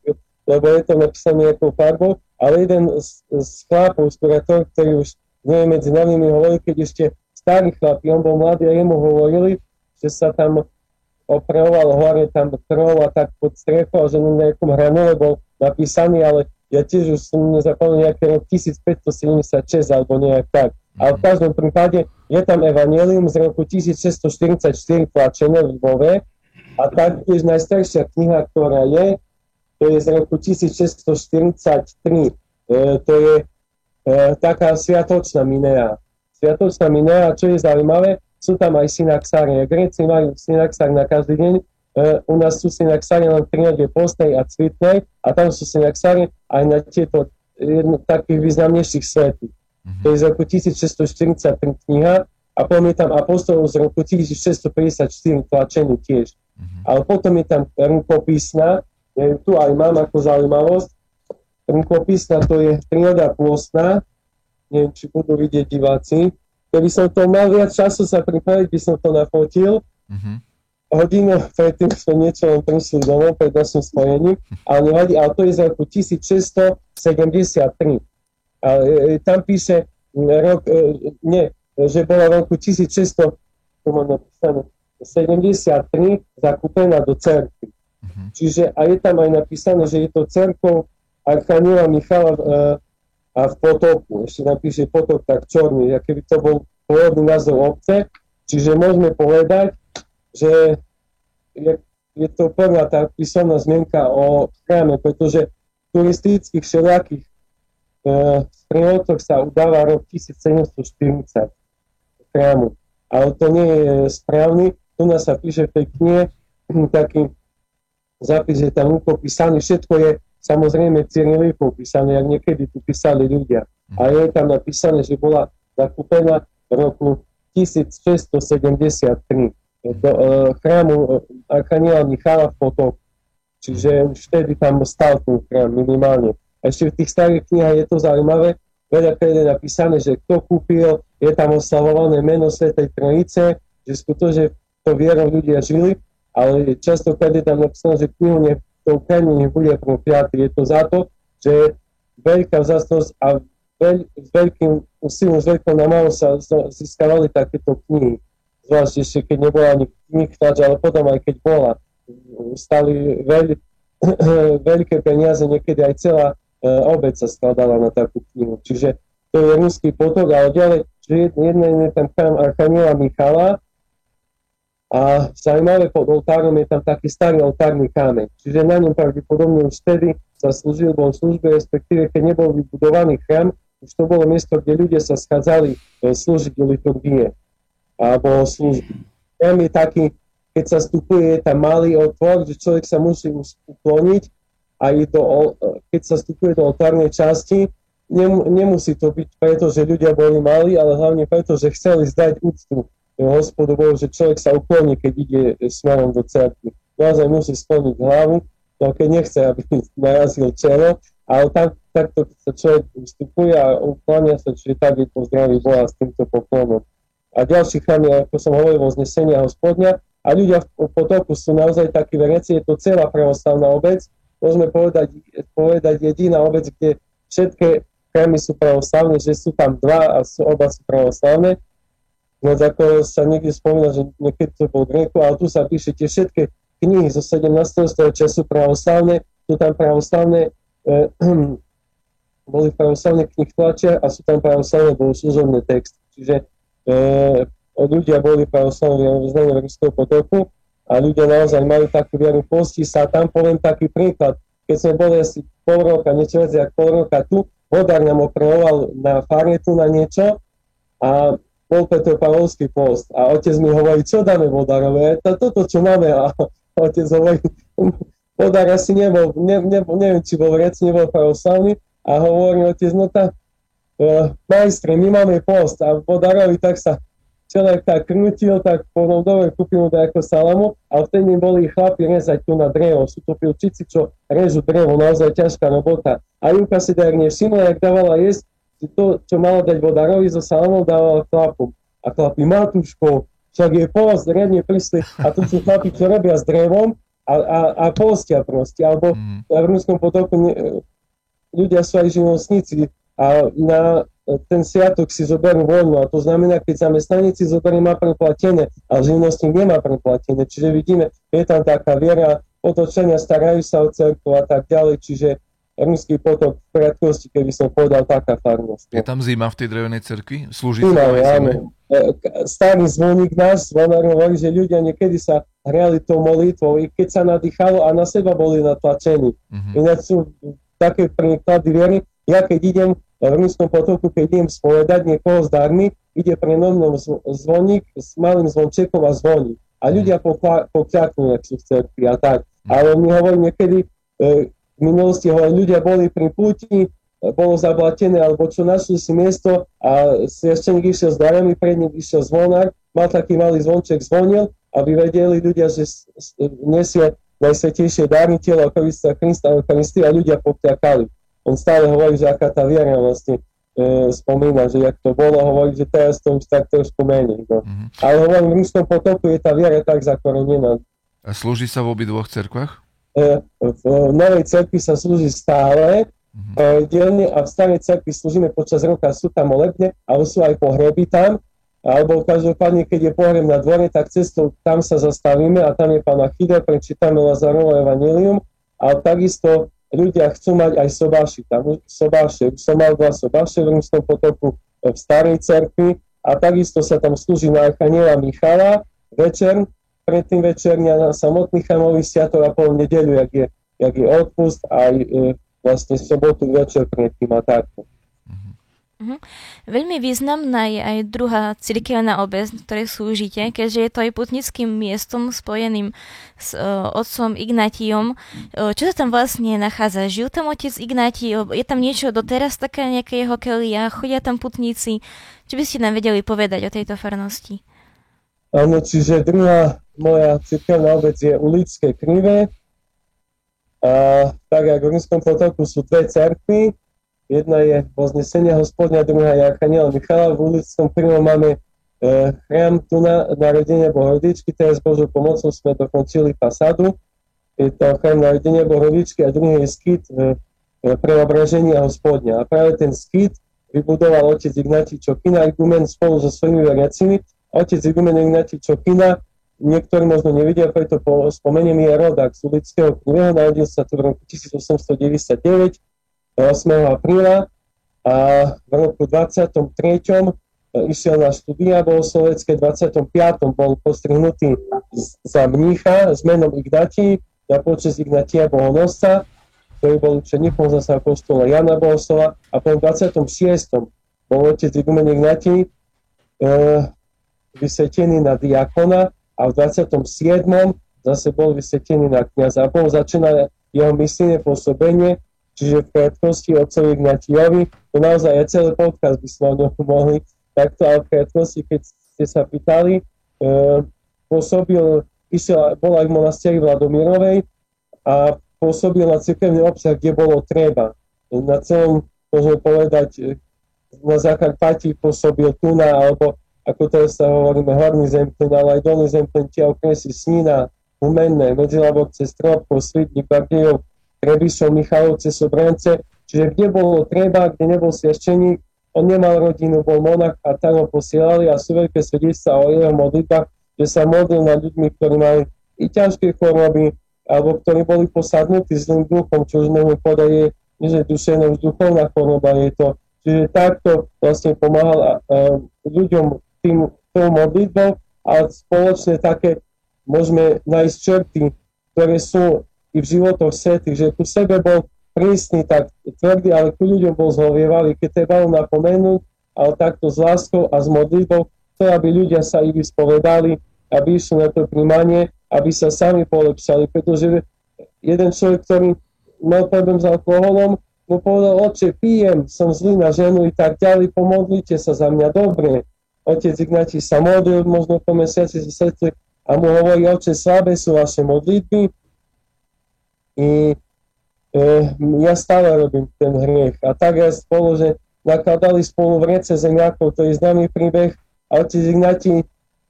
lebo je to napísané nejakou farbou, ale jeden z, z chlapov, z kurátor, ktorý už nie je medzi nami, mi hovoril, keď ešte starý chlap, on bol mladý a jemu hovorili, že sa tam opravoval hore tam krov a tak pod strechou že na nejakom hranule bol napísaný, ale ja tiež už som nezapadol nejaké rok 1576 alebo nejak tak. Ale v mhm. každom prípade je tam Evangelium z roku 1644 tlačené v Lvove a taktiež najstaršia kniha, ktorá je, to je z roku 1643. E, to je e, taká sviatočná minea. Sviatočná minea, čo je zaujímavé, sú tam aj synaxárie. Gréci majú synaxár na každý deň, e, u nás sú synaxárie len pri nedie postnej a cvitnej a tam sú synaxárie aj na tieto jedno, takých významnejších svetých. To je z roku 1643 kniha a potom je tam apostolov z roku 1654 tlačený tiež. Mm-hmm. Ale potom je tam rukopisná, ja ju tu aj mám ako zaujímavosť. Rukopisná to je príroda pôstna, neviem, či budú vidieť diváci. Keby som to mal viac času sa pripraviť, by som to nafotil. Mm-hmm. Hodinu predtým sme niečo len prišli domov pred našim spojením, ale nevadí, ale to je z roku 1673 a e, tam píše rok, e, nie, že bola roku 1600, 73 zakúpená do cerky. Uh-huh. Čiže a je tam aj napísané, že je to cerkou Archaniela Michala e, a v potoku. Ešte napíše potok tak čorný, aké by to bol pôvodný názov obce. Čiže môžeme povedať, že je, je to prvá tá písomná zmienka o chráme, pretože turistických všelijakých Sprievodcov sa udáva rok 1740 chrámu. Ale to nie je správny. Tu nás sa píše v tej knihe taký zápis, že tam popísaný, všetko je samozrejme cyrilikou písané, ak niekedy tu písali ľudia. A je tam napísané, že bola zakúpená v roku 1673 do uh, chrámu uh, Archaniela Michala v Potoku. Čiže už vtedy tam stal ten chrám minimálne. Ešte v tých starých knihách je to zaujímavé, veľa je napísané, že kto kúpil, je tam oslavované meno Svetej Trojice, že skutočne to vierou ľudia žili, ale často je tam napísané, že knihu ne, to Ukrajine nebude prokliatý. Je to za to, že veľká vzácnosť a veľ, s veľkým úsilom, s veľkou namalou sa získavali takéto knihy. Zvlášť ešte, keď nebola ani knih ale potom aj keď bola. Stali veľ, veľké peniaze, niekedy aj celá obec sa skladala na takú knihu. Čiže to je ruský potok, ale ďalej, že jedna je tam Archaniela Michala a zaujímavé pod oltárom je tam taký starý oltárny kámeň. Čiže na ňom pravdepodobne už vtedy sa slúžil bol službe, respektíve keď nebol vybudovaný chrám, už to bolo miesto, kde ľudia sa schádzali e, slúžiť do liturgie alebo služby. Chrám je taký, keď sa vstupuje, je tam malý otvor, že človek sa musí ukloniť aj do, keď sa vstupuje do oltárnej časti, nemusí to byť preto, že ľudia boli mali, ale hlavne preto, že chceli zdať úctu hospodu Bohu, že človek sa ukloní, keď ide smerom do cerky. Naozaj musí skloniť hlavu, no keď nechce, aby narazil čelo, ale tak, takto sa človek vstupuje a ukláňa sa, čiže tak je pozdraví Boha s týmto poklonom. A ďalší chrám je, ako som hovoril, znesenia hospodňa a ľudia v potoku sú naozaj takí vereci, je to celá pravoslavná obec, môžeme povedať, povedať jediná obec, kde všetky chrámy sú pravoslavné, že sú tam dva a sú, oba sú pravoslavné. No ako sa niekde spomína, že niekedy to bol Greku, ale tu sa píše, tie všetky knihy zo 17. storočia sú pravoslavné, sú tam pravoslavné, e, boli pravoslavné knih tlačia a sú tam pravoslavné bohoslužobné texty. Čiže e, ľudia boli pravoslavní v Ruského potoku a ľudia naozaj majú takú vieru, postí sa. Tam poviem taký príklad. Keď sme boli asi pol roka, niečo viac ako pol roka tu, vodár nám opravoval na farne tu na niečo a bol Petr Pavlovský post a otec mi hovorí, čo dáme vodárové, to, toto, čo máme a otec hovorí, vodár asi nebol, ne, ne, neviem, či bol rec, nebol pravoslavný a hovorí otec, no tak uh, majstre, my máme post a vodárovi tak sa človek tak krútil, tak potom dobre kúpil mu ako salamu a vtedy boli chlapi rezať tu na drevo. Sú to pilčici, čo režú drevo, naozaj ťažká robota. A Júka si tak nevšimla, jak dávala jesť, to, čo malo dať vodárovi zo salamou, dávala chlapom. A chlapi, Matúško, však je post, riadne prišli. A tu sú chlapi, čo robia s drevom a, a, a postia proste. Alebo mm. v Ruskom potoku ne, ľudia sú aj živnostníci a na ten sviatok si zoberú voľno a to znamená, keď zamestnanec si zoberie, má preplatené, a živnostník nemá preplatené. Čiže vidíme, je tam taká viera, otočenia starajú sa o cerku a tak ďalej, čiže ruský potok v krátkosti, keby som povedal, taká farnosť. Je tam zima v tej drevenej cerkvi? Slúži sa áno. E, starý zvoník náš, zvonár hovorí, že ľudia niekedy sa hriali tou molitvou, i keď sa nadýchalo a na seba boli natlačení. Uh-huh. Ináč sú také príklady viery. Ja keď idem v Ruskom potoku, keď idem spovedať niekoho s darmi, ide pre mnou zvoník s malým zvončekom a zvoní. A ľudia pokľaknú, ak sú v cerkvi a tak. Ale mi hovorí niekedy, e, v minulosti hovorí, ľudia boli pri púti, e, bolo zablatené, alebo čo našli si miesto a svešteník išiel s darami, pred ním išiel zvonár, mal taký malý zvonček, zvonil, aby vedeli ľudia, že nesie najsvetejšie dary telo Krista, Krista a ľudia pokľakali on stále hovorí, že aká tá viera vlastne e, spomína, že jak to bolo, hovorí, že teraz to už tak trošku menej. No. Mm-hmm. Ale hovorím, v Ruskom potoku je tá viera tak zakorenená. A slúži sa v obidvoch cerkvách? E, v Novej cerkvi sa slúži stále, mm-hmm. e, dielne a v Starej cerkvi slúžime počas roka, sú tam molebne, ale sú aj pohreby tam, alebo každopádne, keď je pohreb na dvore, tak cestou tam sa zastavíme a tam je pána Chida, prečítame Lazarovo evanilium, ale takisto ľudia chcú mať aj sobáši. Tam sobáše, som mal dva sobáše v Rímskom potoku e, v starej cerkvi a takisto sa tam slúži na Archaniela Michala večer, predtým večerňa na samotný chamový sviatok a po nedeľu, jak je, jak je odpust aj e, vlastne sobotu večer predtým a takto. Uh-huh. Veľmi významná je aj druhá cirkevná obec, ktorej súžite, keďže je to aj putnickým miestom spojeným s uh, otcom Ignátiom. Uh, čo sa tam vlastne nachádza? Žijú tam otec Ignáti? Je tam niečo doteraz taká nejaká jeho kelia? Chodia tam putníci? Čo by ste nám vedeli povedať o tejto farnosti? Áno, čiže druhá moja cirkevná obec je Ulické krive. A tak ako v Ruskom potoku sú dve cerkvy, Jedna je Voznesenia hospodňa, druhá je Archaniel Michala. V ulicom prvom máme e, chrám tu na narodenia Bohorodičky, teraz Božou pomocou sme dokončili fasádu. Je to chrám narodenia Bohorodičky a druhý je skyt e, e, preobraženia hospodňa. A práve ten skyt vybudoval otec Ignatí Čokina, Igumen spolu so svojimi veriacimi. Otec Igumen Ignatí Čokina, niektorí možno nevidia, preto po, spomeniem, je rodák z Ulického knihu, narodil sa tu v roku 1899 8. apríla a v roku 23. E, išiel na štúdia bohoslovecké, 25. bol postrihnutý za mnícha s menom Ignatí na počas Ignatia Bohonosca, ktorý bol učeníkom zase apostola Jana Bohoslova a po 26. bol otec Igumen Ignatí e, vysvetený na diakona a v 27. zase bol vysvetený na kniaza. A bol začína jeho myslenie pôsobenie Čiže v krátkosti otcovi Ignatiovi, to naozaj je celý podcast by sme o ňom mohli takto, ale v krátkosti, keď ste sa pýtali, e, pôsobil, išiel, bol aj v monastieri Vladomirovej a pôsobil na cirkevný obsah, kde bolo treba. Na celom, môžeme povedať, e, na Zakarpati pôsobil Tuna, alebo ako teraz sa hovoríme, hlavný zemplín, ale aj dolný zemplín, tie okresy Snína, Humenné, Medzilabovce, Stropko, Svitník, Bardejov, Trebišov, Michalovce, Sobrance, čiže kde bolo treba, kde nebol svešteník, on nemal rodinu, bol monach a tam ho posielali a sú veľké svedectvá o jeho modlitbách, že sa modlil nad ľuďmi, ktorí mali i ťažké choroby, alebo ktorí boli posadnutí zlým duchom, čo už môžeme povedať je, že duševná už duchovná choroba je to. Čiže takto vlastne pomáhal ľuďom tým, tou modlitbou a spoločne také môžeme nájsť črty, ktoré sú i v životoch svetých, že ku sebe bol prísny, tak tvrdý, ale ku ľuďom bol zhovievavý, keď treba napomenúť, ale takto s láskou a s modlitbou, to aby ľudia sa i vyspovedali, aby išli na to príjmanie, aby sa sami polepšali, pretože jeden človek, ktorý mal problém s alkoholom, mu povedal, oče, pijem, som zlý na ženu i tak ďalej, pomodlite sa za mňa dobre. Otec Ignatí sa modlil, možno po mesiaci sa srdce a mu hovorí, oče, slabé sú vaše modlitby i e, ja stále robím ten hriech. A tak ja spolu, že nakladali spolu v rece zemiakov, to je známy príbeh, a otec Ignatí,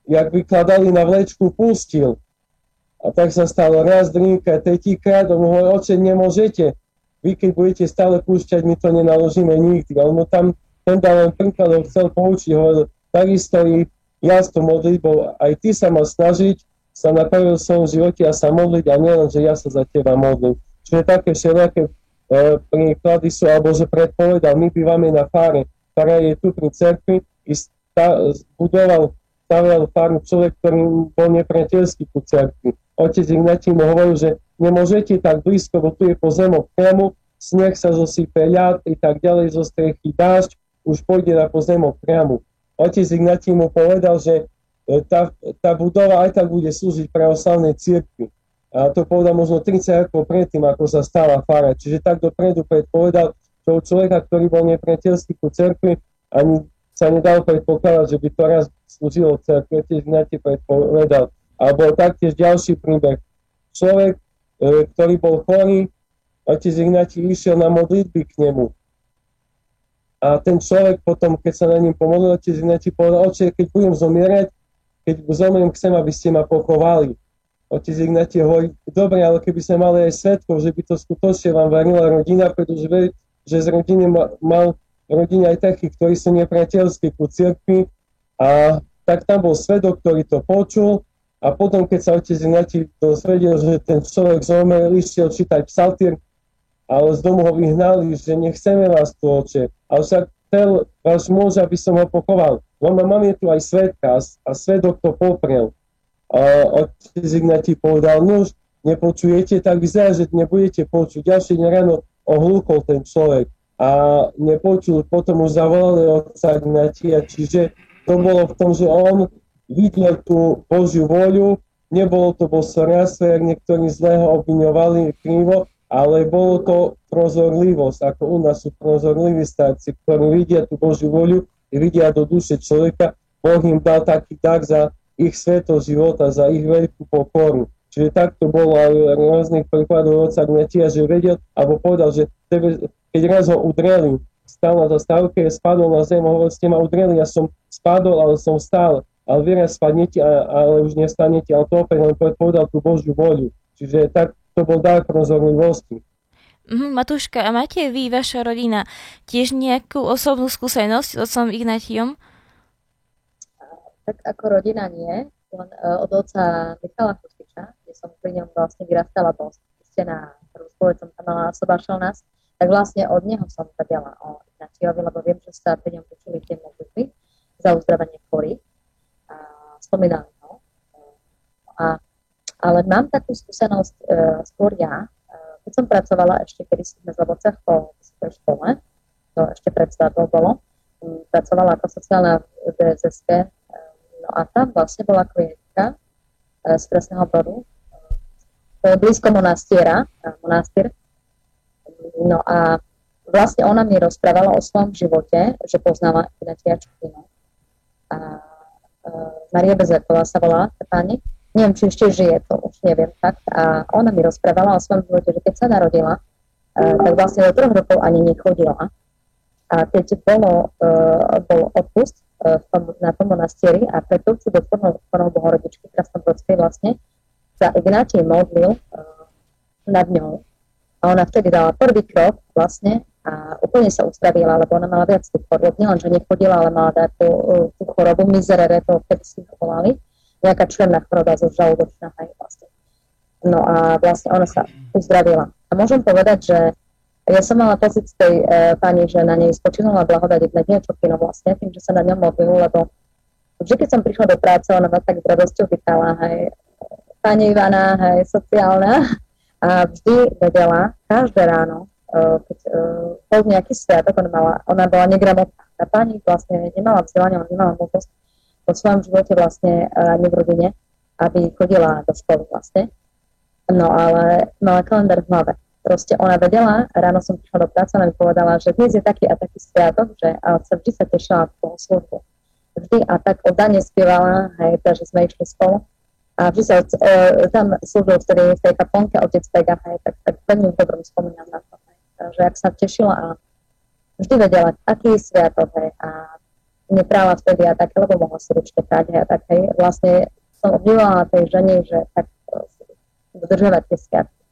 jak vykladali na vlečku, pustil. A tak sa stalo raz, drinka, tretíkrát, on hovorí, oče, nemôžete. Vy keď budete stále púšťať, my to nenaložíme nikdy. On mu tam ten dal len príklad, chcel poučiť, hovoril, takisto i ja s tou modlitbou, aj ty sa mal snažiť sa napravil v svojom živote a sa modliť a nielen, že ja sa za teba modlím. Čiže také všelijaké e, príklady sú, alebo že predpovedal, my bývame na fáre, ktorá je tu pri cerkvi, i sta, budoval, stavial fáru človek, ktorý bol nepriateľský ku cerkvi otec Ignatí mu hovoril, že nemôžete tak blízko, bo tu je pozemok priamo, sneh sa zosype ľad i tak ďalej, zo strechy dážď, už pôjde na pozemok priamo. Otec Ignatí mu povedal, že tá, tá budova aj tak bude slúžiť pravoslavnej cirkvi. A to povedal možno 30 rokov predtým, ako sa stala fara. Čiže tak dopredu predpovedal toho človeka, ktorý bol nepriateľský ku cerkvi, ani sa nedal predpokladať, že by to raz slúžilo cerkvi. Otec Ignatí predpovedal, alebo taktiež ďalší príbeh. Človek, e, ktorý bol chorý, otec Ignati išiel na modlitby k nemu. A ten človek potom, keď sa na ním pomodlil, otec Ignati povedal, oče, keď budem zomierať, keď zomriem, chcem, aby ste ma pochovali. Otec Ignati hovorí, dobre, ale keby sme mali aj svetkov, že by to skutočne vám varila rodina, pretože verí, že z rodiny mal, mal rodina aj takých, ktorí sú nepriateľskí ku cirkvi a tak tam bol svedok, ktorý to počul a potom, keď sa otec Ignati dozvedel, že ten človek zomrel, išiel čítať psaltír, ale z domu ho vyhnali, že nechceme vás tu oče, ale však chcel váš muž, aby som ho pochoval. No mám je tu aj svetka a svedok to poprel. A otec Ignati povedal, no už nepočujete, tak vyzerá, že nebudete počuť. Ďalšie deň ráno ohlúkol ten človek a nepočul, potom už zavolali otca Ignatia, čiže to bolo v tom, že on videl tú Božiu voľu, nebolo to bosorňastvo, jak niektorí zlého obviňovali krivo, ale bolo to prozorlivosť, ako u nás sú prozorliví starci, ktorí vidia tú Božiu voľu vidia do duše človeka. Boh im dal taký dar za ich sveto života, za ich veľkú pokoru. Čiže takto bolo aj rôznych príkladov oca Gnetia, že vedel, alebo povedal, že tebe, keď raz udreli, stal na zastávke, spadol na zem, hovoril, ste ma udreli, ja som spadol, ale som stál ale viera spadnete, ale už nestanete, ale to opäť len povedal tú Božiu voľu. Čiže tak to bol dar prozorlivosti. Mm, Matúška, a máte vy, vaša rodina, tiež nejakú osobnú skúsenosť s otcom Ignatiom? Tak ako rodina nie, len uh, od otca Michala Chustiča, kde som pri ňom vlastne vyrastala, bol prvú spoloč, som tam mala sobášal nás, tak vlastne od neho som vedela o Ignatiovi, lebo viem, že sa pri ňom počuli tie modlitby za uzdravenie chorých spomínali. No. A, ale mám takú skúsenosť e, skôr ja, e, keď som pracovala ešte, kedy sme z Lovocech po vysokej škole, to ešte pred svadbou bolo, pracovala ako sociálna v DSSK, e, no a tam vlastne bola klientka e, z Kresného Brodu, e, blízko monastiera, e, monastier, no a vlastne ona mi rozprávala o svojom živote, že poznala Ignatia Čupinu. A Maria Bezerková sa volá, pani. Neviem, či ešte žije, to už neviem fakt. A ona mi rozprávala o svojom živote, že keď sa narodila, uh, tak vlastne do troch rokov ani nechodila. A keď bolo, uh, bol odpust v tom, na tom monastieri a pred turci do Tvornou Bohorodičky v Krasnobrodskej vlastne sa Ignátiej modlil nad ňou. A ona vtedy dala prvý krok vlastne a úplne sa uzdravila, lebo ona mala viac tých chorób. Nielen, že nechodila, ale mala takú tú chorobu, mizerere, to vtedy si to volali, nejaká členná choroba zo žalúdočná vlastne. No a vlastne ona sa uzdravila. A môžem povedať, že ja som mala pocit tej e, pani, že na nej spočinula blahodať na niečo kino vlastne, tým, že sa na ňom modlil, lebo vždy, keď som prišla do práce, ona ma tak s radosťou pýtala, hej, pani Ivana, hej, sociálna, a vždy vedela, každé ráno, uh, keď uh, bol nejaký sviatok, ona, mala, ona bola negramotná. Tá pani vlastne nemala vzdelanie, ona nemala možnosť vo svojom živote vlastne uh, ani v rodine, aby chodila do školy vlastne. No ale mala kalendár v hlave. Proste ona vedela, ráno som prišla do práce, ona mi povedala, že dnes je taký a taký sviatok, že a sa vždy sa tešila v toho službu. Vždy a tak oddane spievala, hej, takže sme išli spolu a vždy sa uh, tam slúžil vtedy v tej kaplnke otec Vega, hej, tak, tak veľmi dobrom spomínam na to, hej, že ak sa tešila a vždy vedela, aký je sviatok, hej, a nepráva vtedy a také, lebo mohla si ručne prať, a tak, hej, vlastne som obdivovala tej žene, že tak uh, dodržiavať tie sviatky.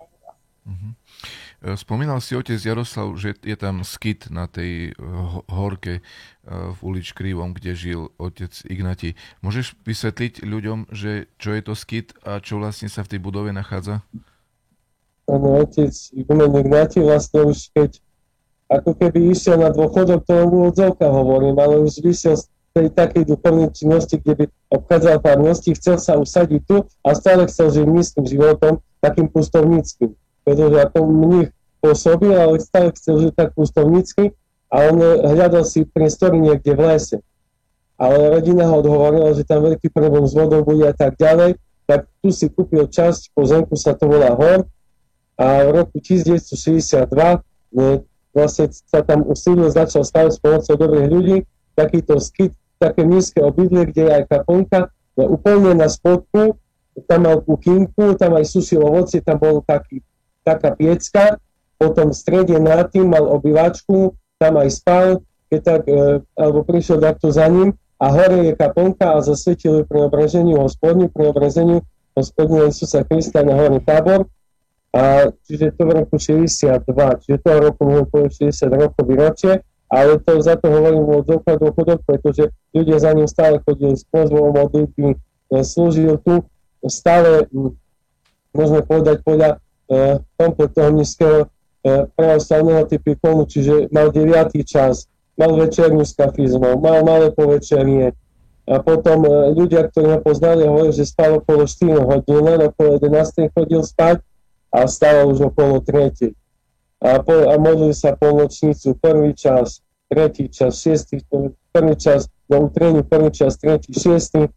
E, spomínal si otec Jaroslav, že je tam skyt na tej e, horke e, v ulič Krivom, kde žil otec Ignati. Môžeš vysvetliť ľuďom, že čo je to skyt a čo vlastne sa v tej budove nachádza? Áno, otec Igumen Ignati vlastne už keď ako keby išiel na dôchodok, to v úvodzovka hovorím, ale už vyšiel z tej takej duchovnej činnosti, kde by obchádzal farnosti, chcel sa usadiť tu a stále chcel žiť nízkym životom, takým pustovníckým pretože ako mních pôsobil, ale stále chcel žiť tak pustovnícky a on hľadal si priestory niekde v lese. Ale rodina ho odhovorila, že tam veľký problém s vodou bude a tak ďalej, tak tu si kúpil časť pozemku, sa to volá Hor a v roku 1962 ne, vlastne sa tam usídil, začal stavať s pomocou dobrých ľudí, takýto skyt, také nízke obydlie, kde je aj kaponka, no úplne na spodku, tam mal kuchynku, tam aj sušil ovocie, tam bol taký taká piecka, potom v strede nad tým mal obývačku, tam aj spal, keď tak, e, alebo prišiel takto za ním. A hore je kaponka a zasvetil ju pri obraženiu hospodňu, pri obrazeniu hospodňu Isusa Krista na horný tábor. A čiže to v roku 62, čiže toho roku môžem povedať 60 rokov výročie, ale to za to hovorím od dokladu chudok, pretože ľudia za ním stále chodili s pozvom modlitby, e, slúžil tu stále, môžeme povedať podľa komplet toho mnízkeho pravoslavného typikonu, čiže mal 9. čas, mal večerňu s kafizmom, mal malé povečerie. A potom e, ľudia, ktorí ho poznali, hovorili, že spal okolo 4 hodín, len okolo 11. chodil spať a stával už okolo 3. A, po, a modlili sa polnočnicu, prvý čas, tretí čas, šiestý, prvý čas, do utreniu, prvý čas, tretí, šiestý,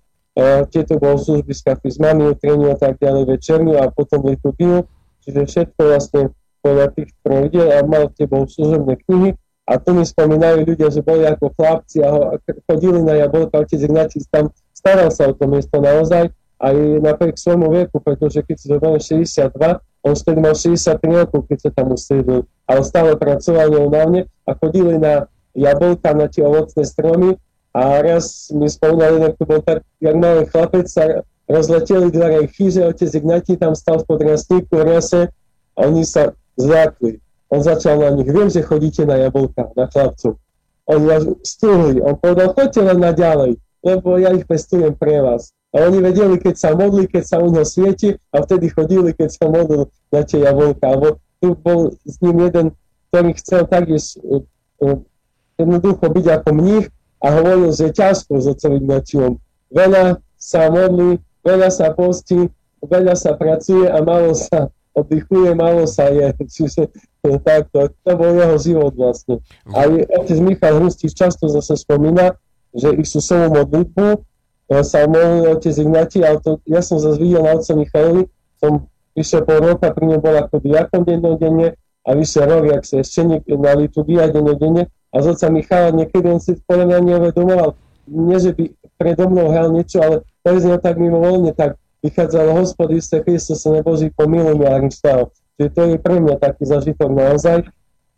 tieto bol služby s kafizmami, utreniu a tak ďalej, večerňu a potom liturgiu Čiže všetko vlastne podľa tých pravidel a mal tebou služobné knihy. A tu mi spomínajú ľudia, že boli ako chlapci a chodili na jablka, otec Ignátis tam staral sa o to miesto naozaj. Aj napriek svojmu veku, pretože keď si zoberieme 62, vtedy mal 63 rokov, keď sa tam usiedil, ale stále pracoval neunávne a chodili na jablka, na tie ovocné stromy a raz mi spomínali, že to bol tak, jak malý chlapec sa rozleteli dvere chyže, otec Ignati tam stal v podrastníku v rase a oni sa zľakli. On začal na nich, viem, že chodíte na jablka, na chlapcov. Oni vás stúhli, on povedal, choďte len naďalej, lebo ja ich pestujem pre vás. A oni vedeli, keď sa modli, keď sa u neho svieti a vtedy chodili, keď sa modlil na tie jablka. Lebo tu bol s ním jeden, ktorý chcel taktiež uh, uh, jednoducho byť ako mních a hovoril, že je ťažko s otcom. Veľa sa modlí, veľa sa postí, veľa sa pracuje a málo sa oddychuje, málo sa je. Čiže takto, to bol jeho život vlastne. A otec Michal Hrustič často zase spomína, že Isusovú modlitbu sa modlil otec Ignati, ale to, ja som zase videl na otca Michalovi, som vyše pol roka pri ňom bol ako diakon dennodenne a vyše rok, jak sa ešte na liturgia dennodenne a z otca Michala niekedy on si podľa mňa neuvedomoval, nie že by predo mnou hral niečo, ale povedzme tak mimo voľne, tak vychádzalo hospod isté Kristus sa neboží pomilom a stav. Čiže to je pre mňa taký zažitok naozaj.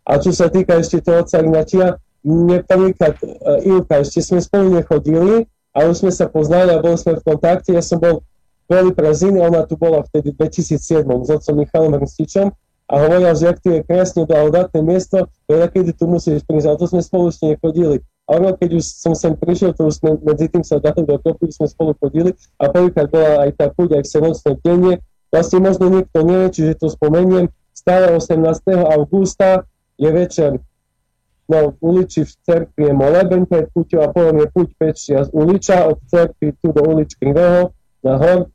A čo sa týka ešte toho otca Ignatia, mne prvýkrát uh, Ilka, ešte sme spolu nechodili, ale už sme sa poznali a boli sme v kontakte. Ja som bol boli Ziny, ona tu bola vtedy v 2007 s otcom Michalom Hrstičom a hovorila, že ak tu je krásne blahodatné miesto, veľa kedy tu musíš prísť, ale to sme spolu ešte nechodili. A ono, keď už som sem prišiel, to už sme medzi tým sa dali dokopy, sme spolu chodili a prvýkrát bola aj tá chuť, aj sa nocné denne, vlastne možno niekto nie, čiže to spomeniem, stále 18. augusta je večer no, v uliči v cerkvi je moleben pred puťou a potom je puť pečia z uliča od cerkvy tu do uličky Krivého nahor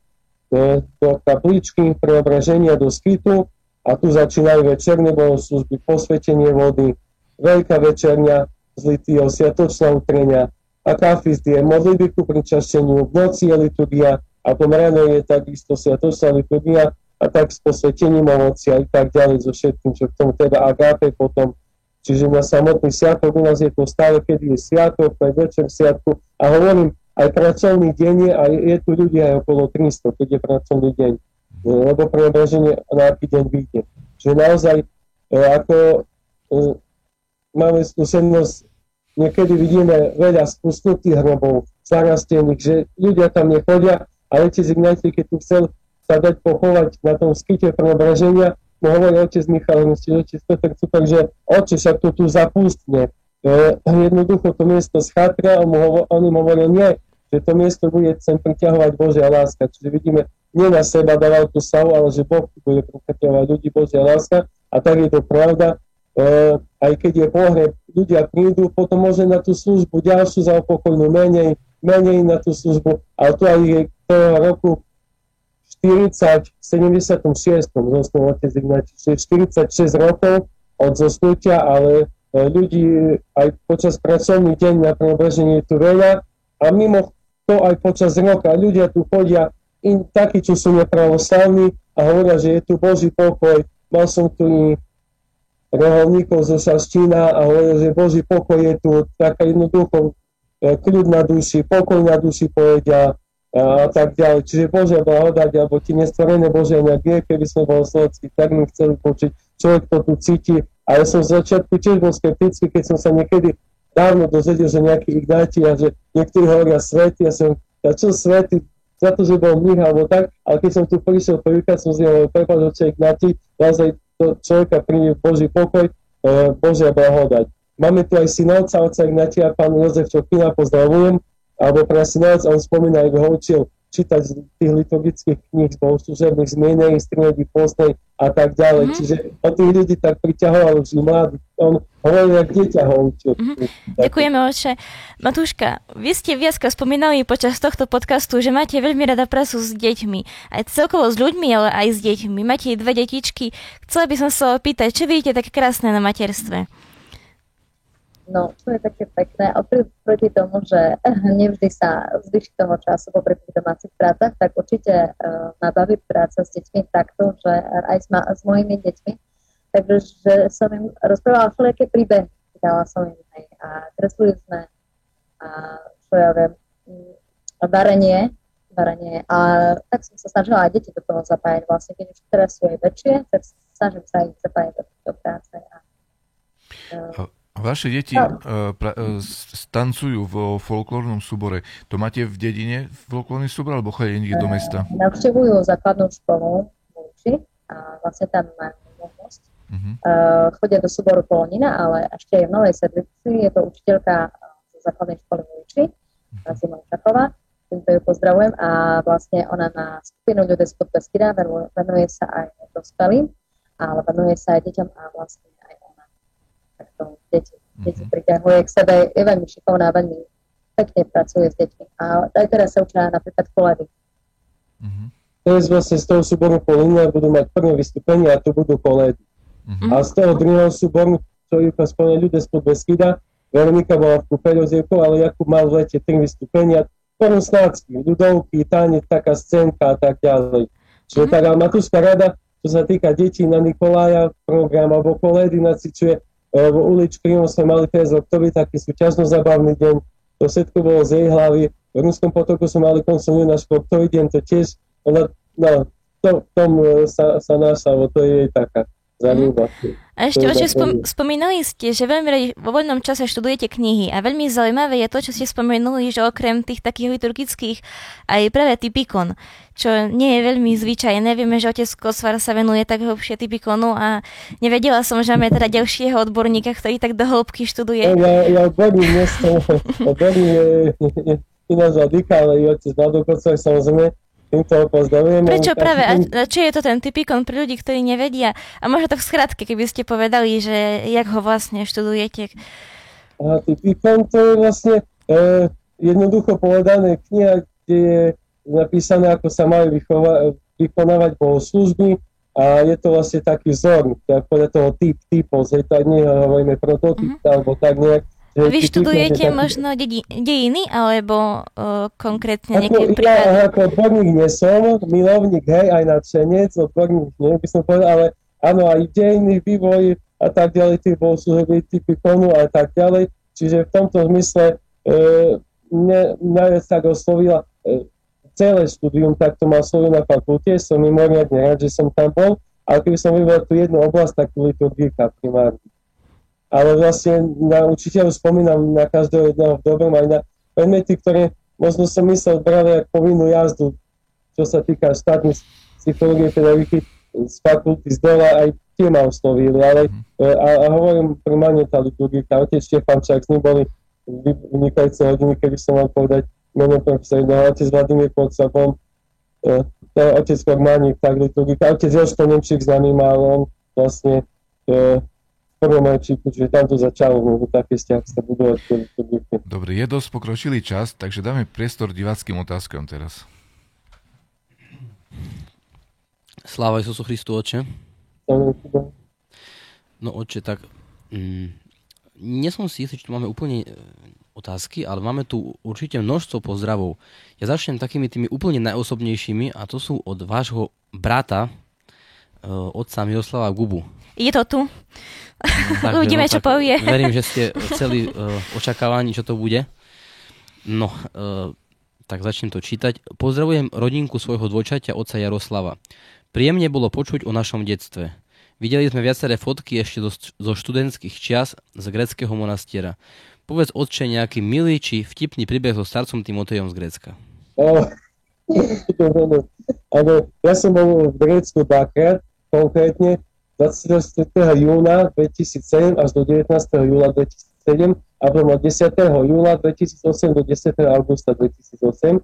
e, do kapličky preobraženia do skytu a tu začínajú večerné bohoslužby, posvetenie vody, veľká večerňa z lityho, sviatočná utrenia, akafistie, modlitby ku pričašeniu, v noci je liturgia a po ráno je takisto sviatočná liturgia a tak s posvetením ovocia a tak ďalej so všetkým, čo k tomu teda agápe potom. Čiže na samotný sviatok u nás je to stále, kedy je sviatok, to je večer sviatku a hovorím, aj pracovný deň je, a je tu ľudia aj okolo 300, keď je pracovný deň, lebo preobraženie na aký deň vyjde. Čiže naozaj, e, ako e, máme skúsenosť niekedy vidíme veľa spustnutých hrobov, zarastených, že ľudia tam nechodia a otec Ignatí, keď tu chcel sa dať pochovať na tom skyte preobraženia, hovorí otec Michal, otec Petr Cupek, že oče, však to tu zapustne. E, jednoducho to miesto schatra a mu on im hovoril, nie, že to miesto bude sem priťahovať Božia láska. Čiže vidíme, nie na seba dával tú savu, ale že Boh bude priťahovať ľudí Božia láska a tak je to pravda e, aj keď je pohreb, ľudia prídu, potom môže na tú službu ďalšiu za opokojnú menej, menej na tú službu, ale to aj toho roku 40, 76. zosnul otec Ignáti, 46 rokov od zosnutia, ale e, ľudí aj počas pracovných deň na preobražení je tu veľa a mimo to aj počas roka ľudia tu chodia, in, takí, čo sú nepravoslavní a hovoria, že je tu Boží pokoj, mal som tu reholníkov zo Šaštína a hovoril, že Boží pokoj je tu, taká jednoducho e, kľud na duši, pokoj na duši povedia a tak ďalej. Čiže Božia blahodať, alebo ti nestvorené Božia vie, keby sme bol slovenský, my chceli počuť, človek to tu cíti. A ja som z začiatku tiež bol skeptický, keď som sa niekedy dávno dozvedel, že nejaký Ignáti a že niektorí hovoria svety, ja som, ja čo svety, za to, že bol mých alebo tak, ale keď som tu prišiel prvýkrát, som si hovoril, prepáč, že Ignáti, naozaj to človeka príde Boží pokoj, e, Božia blahodať. Máme tu aj synovca, oca Ignatia, pán Jozef Čopina, pozdravujem, alebo pre synovec, on spomína, ako ho učil čítať z tých liturgických kníh, z bohoslužebných zmienej, strinedy postnej a tak ďalej. Mm-hmm. Čiže on tých ľudí tak priťahoval už mladý. On hovoril, jak dieťa ho učil. Mm-hmm. Ďakujeme, oče. Matúška, vy ste viacka spomínali počas tohto podcastu, že máte veľmi rada pracu s deťmi. Aj celkovo s ľuďmi, ale aj s deťmi. Máte dve detičky. Chcela by som sa opýtať, čo vidíte také krásne na materstve? No, čo je také pekné, oproti tomu, že nevždy sa zvyši toho času popri tých domácich prácach, tak určite uh, ma baví práca s deťmi takto, že aj s, ma, s mojimi deťmi, takže že som im rozprávala všelijaké príbehy, dala som im aj a kreslili sme a čo ja viem, mm, varenie, varenie. A tak som sa snažila aj deti do toho zapájať vlastne, keď už teraz sú aj väčšie, tak snažím sa ich zapájať do tejto práce a uh, Vaše deti uh, pra, uh, stancujú vo folklórnom súbore. To máte v dedine folklórny súbor, alebo chodia niekde do mesta? Navštevujú základnú školu v a vlastne tam majú možnosť. Uh-huh. Uh, chodia do súboru Polonina, ale ešte aj v Novej Sedlici. Je to učiteľka zo základnej školy v Lúči, uh-huh. Simona Čaková. Týmto ju pozdravujem a vlastne ona má skupinu ľudí z Podpeskida, venuje sa aj dospelým, ale venuje sa aj deťom a vlastne takto deti, deti priťahuje k sebe, je veľmi šikovná, veľmi pekne pracuje s deťmi. A aj teraz sa učia napríklad koledy. Mm-hmm. Teraz vlastne z toho súboru Polínia budú mať prvé vystúpenie a tu budú koledy. Mm-hmm. A z toho druhého súboru, čo Juka spomínal ľudia spod Beskida, Veronika bola v kúpe rozdielkou, ale Jakub mal v lete tri vystúpenia, porosnácky, ľudovky, tanec, taká scénka a tak ďalej. Čiže mm-hmm. tá Matúška rada, čo sa týka detí na Nikolája, program alebo koledy nacičuje, v uličke sme mali teraz oktobri taký súťažno zabavný deň, to všetko bolo z jej hlavy. V Ruskom potoku sme mali koncom júna športový deň, to tiež, ona, no, to, tom e, sa, sa našla, to je jej taká. A ešte, oči, spom- spomínali ste, že veľmi radi vo voľnom čase študujete knihy a veľmi zaujímavé je to, čo ste spomenuli, že okrem tých takých liturgických aj práve typikon, čo nie je veľmi zvyčajné. Nevieme, že otec Kosvar sa venuje tak hlbšie typikonu a nevedela som, že máme teda ďalšieho odborníka, ktorý tak do hĺbky študuje. Ja, ja odborník nie som, odborník je, je, je iná zadika, ale je otec Vlado Kosvar samozrejme, týmto pozdravujem. Prečo práve? A či je to ten typikon pre ľudí, ktorí nevedia? A možno tak skratke, keby ste povedali, že jak ho vlastne študujete. A typikon to je vlastne e, jednoducho povedané kniha, kde je napísané, ako sa majú vychova- vykonávať bohoslužby a je to vlastne taký vzor, tak podľa toho typ, typov, že to nie hovoríme prototyp, mm-hmm. alebo tak nejak, vy študujete možno dedi- dejiny, alebo uh, konkrétne nejaké prípady? Ja ako odborník nie som, milovník, hej, aj nadšenec, odborník nie, by som povedal, ale áno, aj dejiny, vývoj a tak ďalej, tie bohoslužby, typy konu a tak ďalej. Čiže v tomto zmysle e, mne najviac tak oslovila e, celé štúdium, tak to mal slovo na fakulte, som mimoriadne rád, že som tam bol, ale keby som vybral tú jednu oblasť, tak to dvírka primárne ale vlastne na učiteľov spomínam na každého jedného v dobrom aj na predmety, ktoré možno som myslel brali ako povinnú jazdu, čo sa týka štátnej psychológie, pedagogiky z fakulty z dola, aj tie ma oslovili, ale mhm. e, a, a hovorím primárne tá liturgika, otec Štefančák, s ním boli vynikajúce hodiny, kedy som mal povedať meno profesor, no, otec Vladimír Podsapom, e, otec Kormánik, tak liturgika, otec Joško Nemčík známy mal, on vlastne e, prvom čiže tam to začalo, no, taký vzťah sa budovať. Dobre, je dosť pokročilý čas, takže dáme priestor diváckým otázkam teraz. Sláva Isusu Christu, oče. No oče, tak mm, nie som si istý, či tu máme úplne e, otázky, ale máme tu určite množstvo pozdravov. Ja začnem takými tými úplne najosobnejšími a to sú od vášho brata, e, otca Miroslava Gubu. Je to tu. Tak, Uvidíme, no, čo povie. Verím, že ste celý uh, očakávaní, čo to bude. No, uh, tak začnem to čítať. Pozdravujem rodinku svojho dvojčaťa, oca Jaroslava. Príjemne bolo počuť o našom detstve. Videli sme viaceré fotky ešte zo, zo študentských čias z greckého monastiera. Povedz otče nejaký milý či vtipný príbeh so starcom Timotejom z Grécka. Oh, ja som bol v Grécku dvakrát, konkrétne 24. júna 2007 až do 19. júla 2007 a potom od 10. júla 2008 do 10. augusta 2008.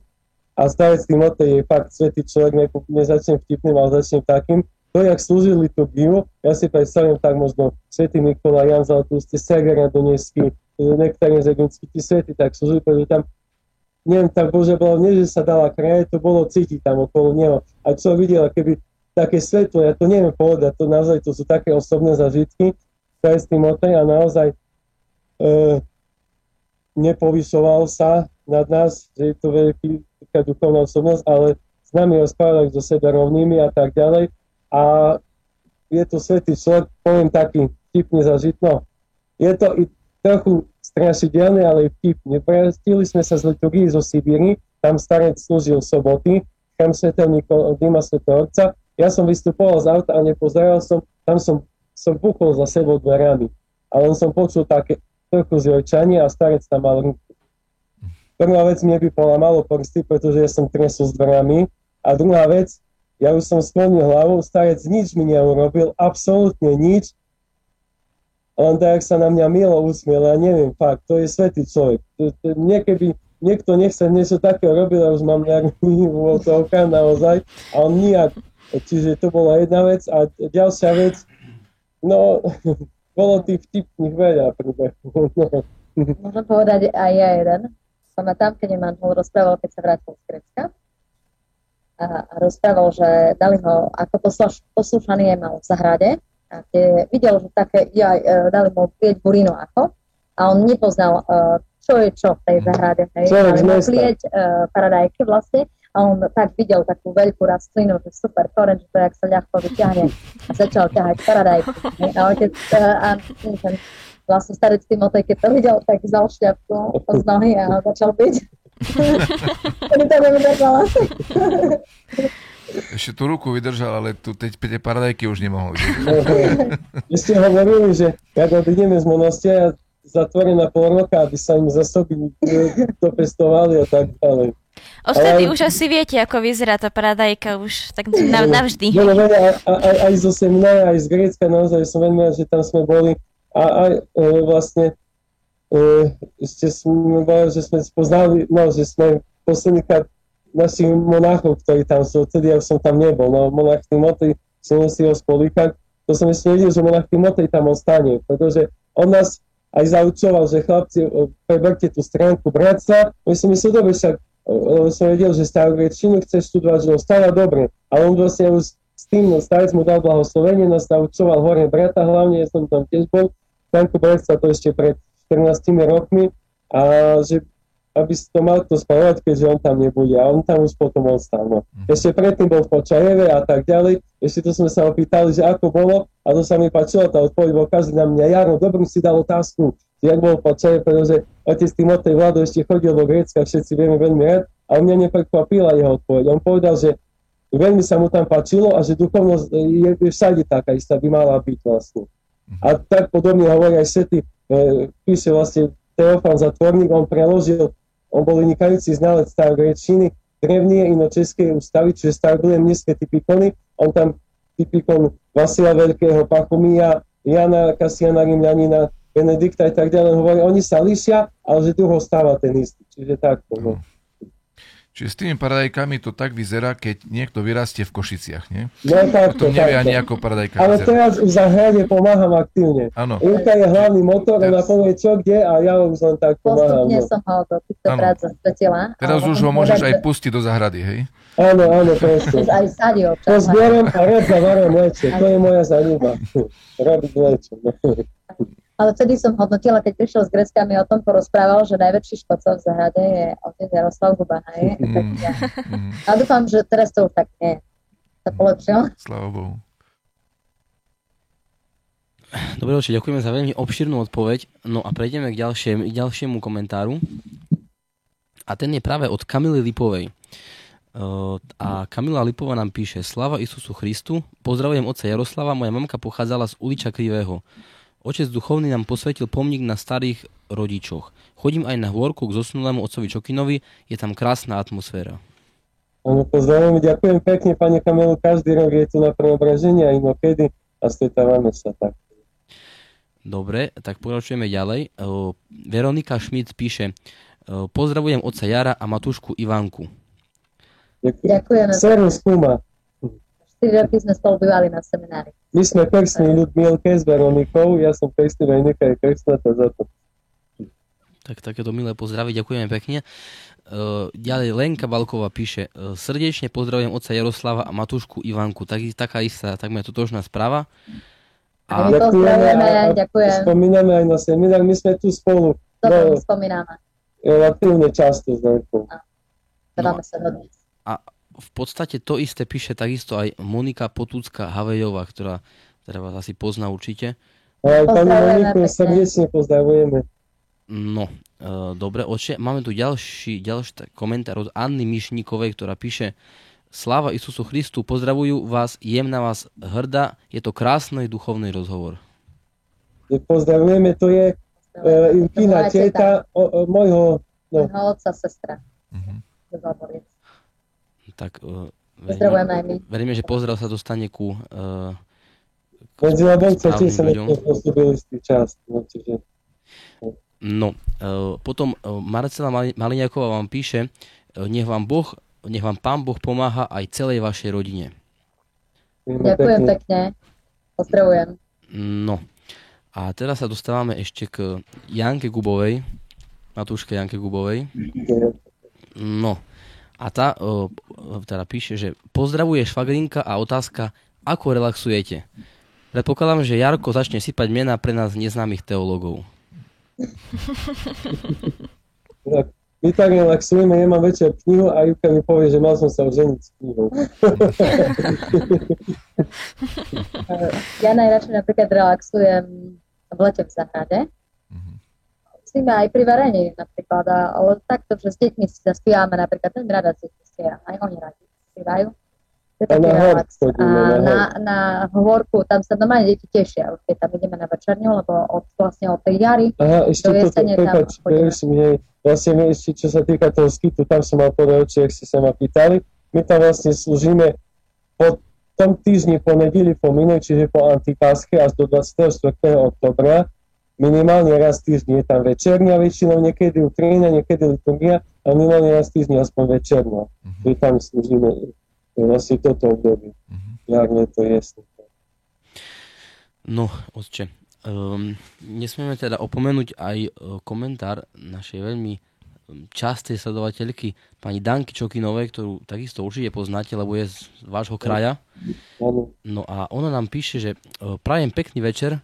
A starec Timotej je fakt svetý človek, nezačnem vtipným, ale začnem takým. To, jak slúžili tú giu, ja si predstavím tak možno svetý Nikola, Jan Zlatúste, Serger Donetsky, Nektarín Zegunský, tí svety tak slúžili, pretože tam neviem, tak Bože bolo, nie, že sa dala kraje, to bolo cítiť tam okolo neho. A čo videl, keby také svetlo, ja to neviem povedať, to naozaj to sú také osobné zažitky, ktoré s tým a naozaj e, nepovyšoval sa nad nás, že je to veľký duchovná osobnosť, ale s nami rozprával so sebe rovnými a tak ďalej. A je to svetý človek, poviem taký vtipný zažitno. Je to i trochu strašidelné, ale vtipne. Vrátili sme sa z liturgii zo Sibíry, tam starec slúžil soboty, chrám svetého Nikodima svetého Otca ja som vystupoval z auta a nepozeral som, tam som, som buchol za sebou dverami. A len som počul také trochu zjojčanie a starec tam mal ruku. Prvá vec mne by polamalo prsty, pretože ja som tresol s dverami. A druhá vec, ja už som sklonil hlavu, starec nič mi neurobil, absolútne nič. Len tak sa na mňa milo usmiel, ja neviem, fakt, to je svetý človek. Niekedy niekto nechce niečo takého robiť, a už mám nejaký úvodzovka naozaj, a on nijak Čiže to bola jedna vec. A ďalšia vec, no, bolo tých vtipných veľa príbehov. Môžem povedať aj ja jeden. tam, keď mi manžel rozprával, keď sa vrátil z Grecka. A, a rozprával, že dali ho, ako posluš, poslúšaný je mal v zahrade, a kde videl, že také, ja, e, dali mu plieť burino ako, a on nepoznal, uh, čo je čo v tej zahrade. Hej. Dali mu plieť uh, paradajky vlastne a on tak videl takú veľkú rastlinu, že super, koreň, že to jak sa ľahko vyťahne a začal ťahať paradajky. A otec, a ten vlastne starec Timotej, keď to videl, tak vzal šťapku z nohy a začal byť. Ešte tú ruku vydržal, ale tu teď tie paradajky už nemohol. Vy ste hovorili, že ak odídeme z monastia, zatvorená pol roka, aby sa im zasoby dopestovali a tak ďalej. Odtedy už asi viete, ako vyzerá tá paradajka už tak na, navždy. No, no, no, aj, aj, zo seminára, aj z Grécka, naozaj som veľmi rád, že tam sme boli. A aj e, vlastne e, ešte sme že sme spoznali, no, že sme posledný krát našich monáchov, ktorí tam sú, vtedy ja som tam nebol, no monach Timotej, som si ho spolíkať, to som ešte nevedel, že monach Timotej tam ostane, pretože on nás aj zaučoval, že chlapci, preberte tú stránku bratstva, my som myslel, dobre, však som vedel, že starogrečinu chce študovať, že on stále dobre, ale on vlastne už s tým no, starec mu dal blahoslovenie, nás zaučoval hore brata, hlavne ja som tam tiež bol, stránku bratstva to ešte pred 14 rokmi, a že aby si to mal to spravovať, keďže on tam nebude. A on tam už potom ostal. No. Mhm. Ešte predtým bol v Počajeve a tak ďalej. Ešte to sme sa opýtali, že ako bolo. A to sa mi páčilo, tá odpoveď bol každý na mňa. Jaro, dobrý si dal otázku, jak bol v Počajeve, pretože otec Timotej Vlado ešte chodil do Grécka, všetci vieme veľmi rád. A mňa neprekvapila jeho odpoveď. On povedal, že veľmi sa mu tam páčilo a že duchovnosť je, je všade taká istá, by mala byť vlastne. Mhm. A tak podobne hovorí aj Sety, e, píše vlastne Teofan Zatvorník, on preložil on bol vynikajúci znalec starogrečiny, drevnie inočeskej ústavy, čiže staroglemneské typikony. On tam typikon Vasila Veľkého, Pachumia, Jana Kasiana Rimľanina, Benedikta a tak ďalej. Hovorí, oni sa líšia, ale že tu stáva ten istý. Čiže takto. No. Mm. Čiže s tými paradajkami to tak vyzerá, keď niekto vyrastie v Košiciach, nie? No tak to nevie ani ako paradajka Ale vyzerá. teraz v zahrade pomáham aktívne. Áno. Ilka je hlavný motor, ona povie čo, kde a ja už len tak pomáham. Postupne no. som ho do týchto Áno. prác zasvetila. Teraz už ho môžeš aj pustiť do zahrady, hej? Áno, áno, presne. Už aj sadil. To zbieram a rád zavarujem leče. To je moja zaľuba. Robiť leče. Ale vtedy som hodnotila, keď prišiel s Grecka, mi o tom porozprával, že najväčší škodcov v zahrade je otec Jaroslav Hubana. Je? Mm, Ja. mm, A dúfam, že teraz to už tak nie. Sa polepšil. Sláva Bohu. Dobre, oči, ďakujeme za veľmi obširnú odpoveď. No a prejdeme k, ďalšiem, k ďalšiemu komentáru. A ten je práve od Kamily Lipovej. Uh, a Kamila Lipová nám píše Slava Isusu Christu, pozdravujem otca Jaroslava, moja mamka pochádzala z uliča Krivého. Otec duchovný nám posvetil pomník na starých rodičoch. Chodím aj na hôrku k zosnulému otcovi Čokinovi, je tam krásna atmosféra. Áno, pozdravujem, ďakujem pekne, pani Kamelu, každý rok je tu na preobraženie a inokedy a stretávame sa tak. Dobre, tak pokračujeme ďalej. Veronika Šmit píše Pozdravujem otca Jara a matúšku Ivanku. Ďakujem. Ďakujeme. Servus, Kuma. 4 roky sme spolu bývali na seminári. My sme krstní Ľudmilke s Veronikou, ja som krstný, Veronika je krstná, to za to. Tak takéto milé pozdravy, ďakujeme pekne. Uh, ďalej Lenka Balková píše uh, Srdečne pozdravujem otca Jaroslava a matúšku Ivanku. Tak, taká istá, takmer totožná správa. A pozdravujeme, a, a ďakujem. spomíname aj na seminár, my sme tu spolu Dobre, no, spomíname. relatívne často s Lenkou. Dávame sa dodnes. A v podstate to isté píše takisto aj Monika Potúcka Havejová, ktorá, ktorá vás asi pozná určite. Aj pani Moniku srdečne pozdravujeme. No, uh, dobre, oče. Máme tu ďalší, ďalší komentár od Anny Mišníkovej, ktorá píše Sláva Isusu Christu, pozdravujú vás, jem na vás hrdá, je to krásny duchovný rozhovor. Pozdravujeme, to je uh, Ilkina teta. teta o, o, môjho, no, Môjho otca, sestra. Mhm. Valboriec. Tak uh, my. veríme, že pozdrav sa dostane ku uh, medzi Labonce správnym tiež sa čas. No, čiže, No, uh, potom uh, Marcela Mali- Maliňáková vám píše, uh, nech vám Boh, nech vám Pán Boh pomáha aj celej vašej rodine. Ďakujem pekne. Pozdravujem. No, a teraz sa dostávame ešte k Janke Gubovej, Matúške Janke Gubovej. No, a tá uh, teda píše, že pozdravuje švagrinka a otázka, ako relaxujete. Predpokladám, že Jarko začne sypať mená pre nás neznámych teológov. Tak, my tak relaxujeme, ja mám večer knihu a Ivka mi povie, že mal som sa oženiť s knihou. Ja najradšej napríklad relaxujem v lete v zahrade. Musíme aj pri varení napríklad, ale takto, že s deťmi si zaspívame napríklad, ten rada si spia, aj oni radi spievajú. To je taký relax. chodíme, A na na, hôrku, tam sa normálne deti tešia, už keď tam ideme na večerňu, lebo od, vlastne od tej jary Aha, ešte Do jesene tam prepáč, chodíme. preruším, hej, vlastne my ešte, čo sa týka toho skitu, tam som mal povedať, či ste sa ma pýtali, my tam vlastne slúžime po tom týždni po nedeli po minulej, čiže po antipáske až do 24. oktobra, minimálne raz týždni je tam večerňa väčšinou, niekedy utrina, niekedy liturgia a a my máme raz týždni aspoň večerno. Mhm. Že tam slúžime e, vlastne toto obdobie. Mhm. Jar, leto, jesne. No, otče, um, nesmieme teda opomenúť aj uh, komentár našej veľmi um, častej sledovateľky pani Danky Čokinovej, ktorú takisto určite poznáte, lebo je z vášho kraja. No a ona nám píše, že uh, prajem pekný večer,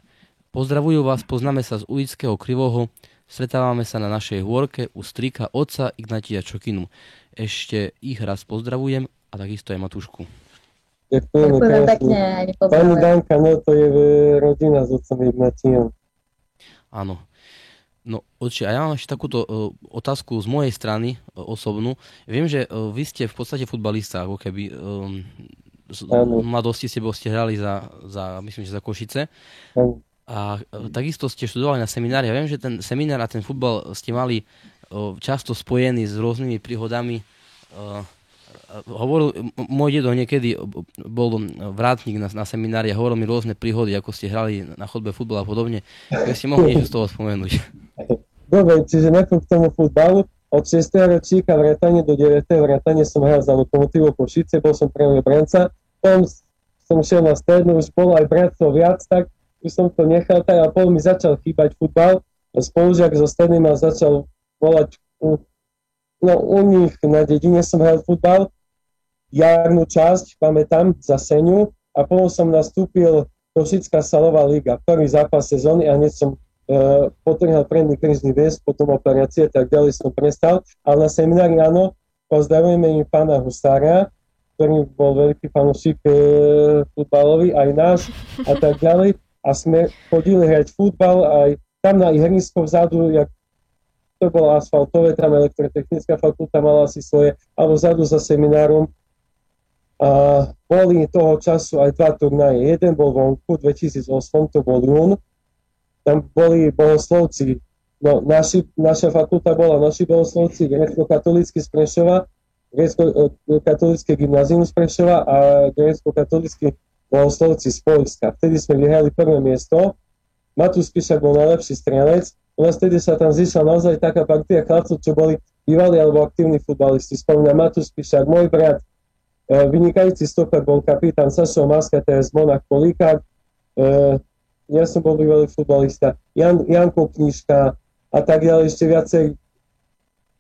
pozdravujú vás, poznáme sa z ulického Krivoho, stretávame sa na našej hôrke u strika otca Ignatia Čokinu. Ešte ich raz pozdravujem a takisto aj Matúšku. Ďakujeme Ďakujem pekne, Pani. Danka, no to je e, rodina s otcom Ignatiom. Áno. No, oči, a ja mám ešte takúto uh, otázku z mojej strany uh, osobnú. Viem, že uh, vy ste v podstate futbalista, ako keby um, z mladosti ste, ste hrali za, za, myslím, že za Košice. Áno. A uh, takisto ste študovali na seminári. Ja viem, že ten seminár a ten futbal ste mali uh, často spojený s rôznymi príhodami. Uh, hovoril, môj dedo niekedy bol vrátnik na, na seminári a hovoril mi rôzne príhody, ako ste hrali na chodbe futbal a podobne. Keď ste mohli niečo z toho spomenúť. Dobre, čiže najprv k tomu futbalu. Od 6. ročníka vrátane do 9. vrátane som hral za Lokomotívu Košice, bol som pravý branca. Potom som šiel na strednú, už bolo aj bratcov viac, tak už som to nechal tak a potom mi začal chýbať futbal. Spolužiak zo strednej ma začal volať no, u nich na dedine som hral futbal. Jarnú časť, pamätám, za Seňu a potom som nastúpil Košická salová liga, prvý zápas sezóny a hneď som uh, potrhal predný krížny väz, potom operácie, tak ďalej som prestal. Ale na seminári áno, pozdravujeme im pána Husára, ktorý bol veľký fanúšik e, futbalový, aj náš a tak ďalej. A sme chodili hrať futbal aj tam na ihrisko vzadu, jak to bolo asfaltové, tam elektrotechnická fakulta mala asi svoje, alebo vzadu za seminárom. A boli toho času aj dva turnaje. Jeden bol vonku, 2008, to bol jún, tam boli bohoslovci. No, naši, naša fakulta bola naši bohoslovci, grecko-katolícky z Prešova, grecko-katolícké gymnázium z Prešova a grecko-katolícky bohoslovci z Polska. Vtedy sme vyhrali prvé miesto. Matúš Pišak bol najlepší strelec. U nás vtedy sa tam zišla naozaj taká partia chlapcov, čo boli bývalí alebo aktívni futbalisti. Spomínam Matúš Pišak, môj brat, e, vynikajúci stoper bol kapitán Sašo Maska, teraz Monach Políkák. E, ja som bol bývalý futbalista. Jan, Janko Knižka a tak ďalej, ešte viacej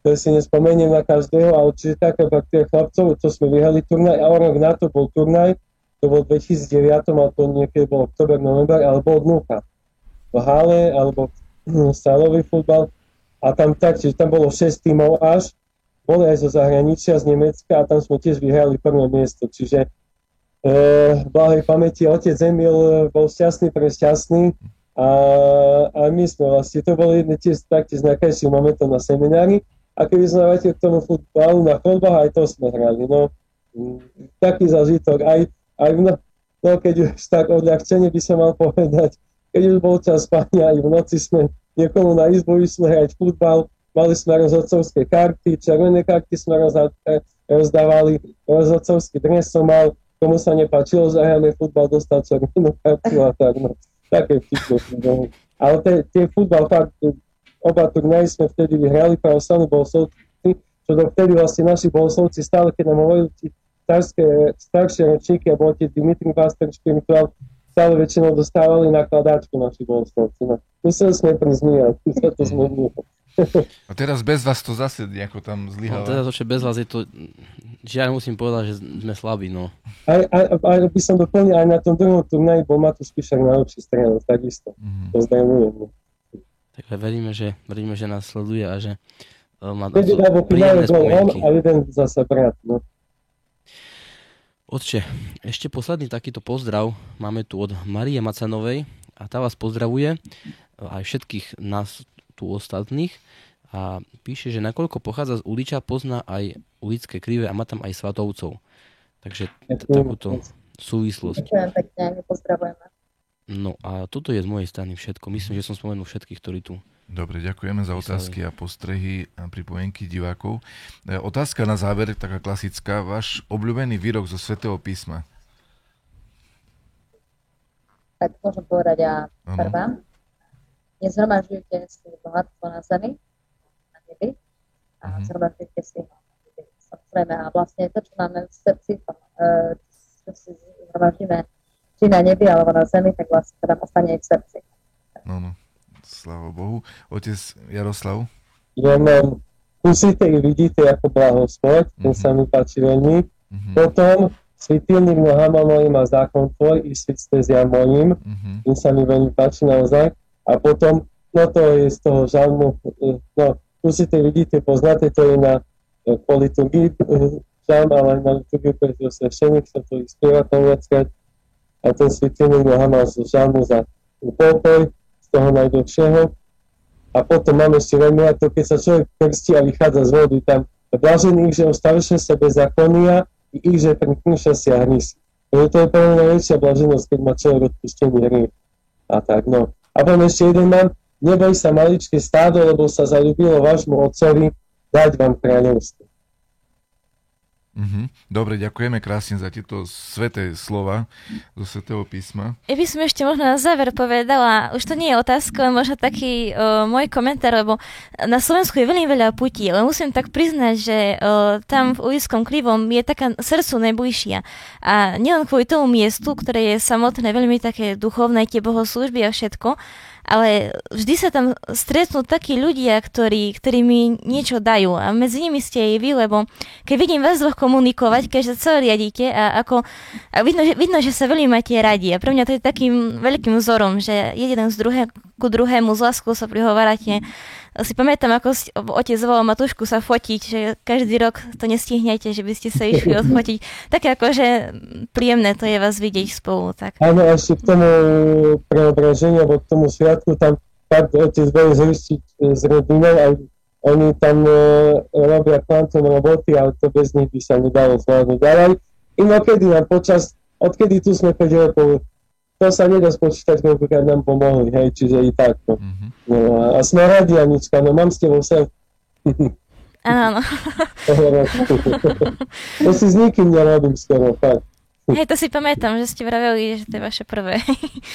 ktoré si nespomeniem na každého, ale čiže taká partia chlapcov, čo sme vyhrali turnaj a o rok na to bol turnaj, to bol v 2009, ale to niekedy bol oktober, november, ale bol dnuka. V hale, alebo hm, sálový futbal. A tam tak, čiže tam bolo 6 tímov až, boli aj zo zahraničia, z Nemecka a tam sme tiež vyhrali prvé miesto, čiže e, blahej pamäti otec Emil bol šťastný pre a, a my sme vlastne, to bolo jedné tiež taktiež z najkrajších momentov na seminári. A keby sme vrátil k tomu futbalu na chodbách, aj to sme hrali, no. Taký zažitok, aj, aj no, no keď už tak odľahčenie by som mal povedať, keď už bol čas spania, aj v noci sme niekomu na izbu išli hrať futbal, mali sme rozhodcovské karty, červené karty sme rozda- rozdávali, rozhodcovský dres som mal, komu sa nepáčilo, zahráme futbal, dostal červenú kartu a tak, no, také vtipné. Ale te, futbal fakt, oba turnaje sme vtedy vyhrali, pravoslavní bohoslovci, čo dovtedy vlastne naši bohoslovci stále, keď nám hovorili starské, staršie ročníky, a bol tie Dimitri Pastor špirituál, stále väčšinou dostávali nakladačku naši bohoslovci. No, museli sme prísť my a tu sa to zmenilo. A teraz bez vás to zase nejako tam No, teda to, že bez vás je to, žiaľ musím povedať, že sme slabí, no. Aj, aj, aj by som doplnil, aj na tom druhom turnaji bol Matúš Pišak najlepší strelec, takisto. Mhm. Pozdravujem. Takže veríme, že, veríme, že nás sleduje a že uh, má príjemné on spomienky. a jeden zase brat. No. Otče, ešte posledný takýto pozdrav máme tu od Marie Macanovej a tá vás pozdravuje aj všetkých nás tu ostatných a píše, že nakoľko pochádza z Uliča, pozná aj ulické krive a má tam aj svatovcov. Takže t- takúto súvislosť. Ďakujem pekne, pozdravujeme. No a toto je z mojej strany všetko. Myslím, že som spomenul všetkých, ktorí tu Dobre, ďakujeme za otázky a postrehy a pripomienky divákov. E, Otázka na záver, taká klasická. Váš obľúbený výrok zo Svetého písma? Tak môžem povedať a Áno. prvá. Nezhromažďujte si bohatstvo na zemi, na nebi, a mm-hmm. zhromaždite si ho. Samozrejme, a vlastne to, čo máme v srdci, to, uh, čo si zhromaždíme či na nebi alebo na zemi, tak vlastne teda ostane aj v srdci. No, no. Sláva Bohu. Otec Jaroslav? Ja mám Musíte i vidíte ako blahospod, ten mm-hmm. sa mi páči veľmi. Mm-hmm. Potom svitilník nohama mojim a zákon tvoj i svitstezia mojim, mm-hmm. ten sa mi veľmi páči naozaj. A potom, no to je z toho žalmu, no musíte vidíte, poznáte, to je na po liturgii žalm, ale na liturgii pre svešeník sa to spieva tam viackrát. A ten svitilník nohama z žalmu za pokoj, toho najdlhšieho a potom máme ešte veľmi to, keď sa človek krstí a vychádza z vody, tam blažený, že ostaršie sa bezakonia i ich, že preknúša si a hnísi. Takže to je pre mňa najväčšia blaženosť, keď má človek odpustený hry. A tak, no. A potom ešte jeden mám, neboj sa maličké stádo, lebo sa zalúbilo vášmu otcovi dať vám kráľovstvo. Mm-hmm. Dobre, ďakujeme krásne za tieto sveté slova zo svetého písma. Ja by som ešte možno na záver povedala, už to nie je otázka, ale možno taký uh, môj komentár, lebo na Slovensku je veľmi veľa putí, ale musím tak priznať, že uh, tam v Ujiskom krivom je taká srdcu najbližšia. A nielen kvôli tomu miestu, ktoré je samotné veľmi také duchovné, tie bohoslúžby a všetko, ale vždy sa tam stretnú takí ľudia, ktorí, ktorí mi niečo dajú. A medzi nimi ste aj vy, lebo keď vidím vás dvoch komunikovať, keď sa celé riadíte a ako a vidno, že, vidno, že sa veľmi máte radi. A pre mňa to je takým veľkým vzorom, že jeden z druhé, ku druhému z láskou sa prihovárate si pamätám, ako otec volal Matušku sa fotiť, že každý rok to nestihnete, že by ste sa išli odfotiť. Také ako, že príjemné to je vás vidieť spolu. Tak. Áno, ešte k tomu preobraženiu, alebo k tomu sviatku, tam fakt otec bude zristiť s rodinou, aj oni tam e, robia kvantum roboty, ale to bez nich by sa nedalo zvládnuť. Ale inokedy nám počas, odkedy tu sme 5 rokov to sa nedá spočítať, koľkokrát nám pomohli, hej, čiže i takto. Mm-hmm. No, a, a sme radi, Anička, no mám s tebou sa... Áno. to si s nikým nerobím skoro, fakt. Hej, to si pamätám, že ste vraveli, že to je vaše prvé.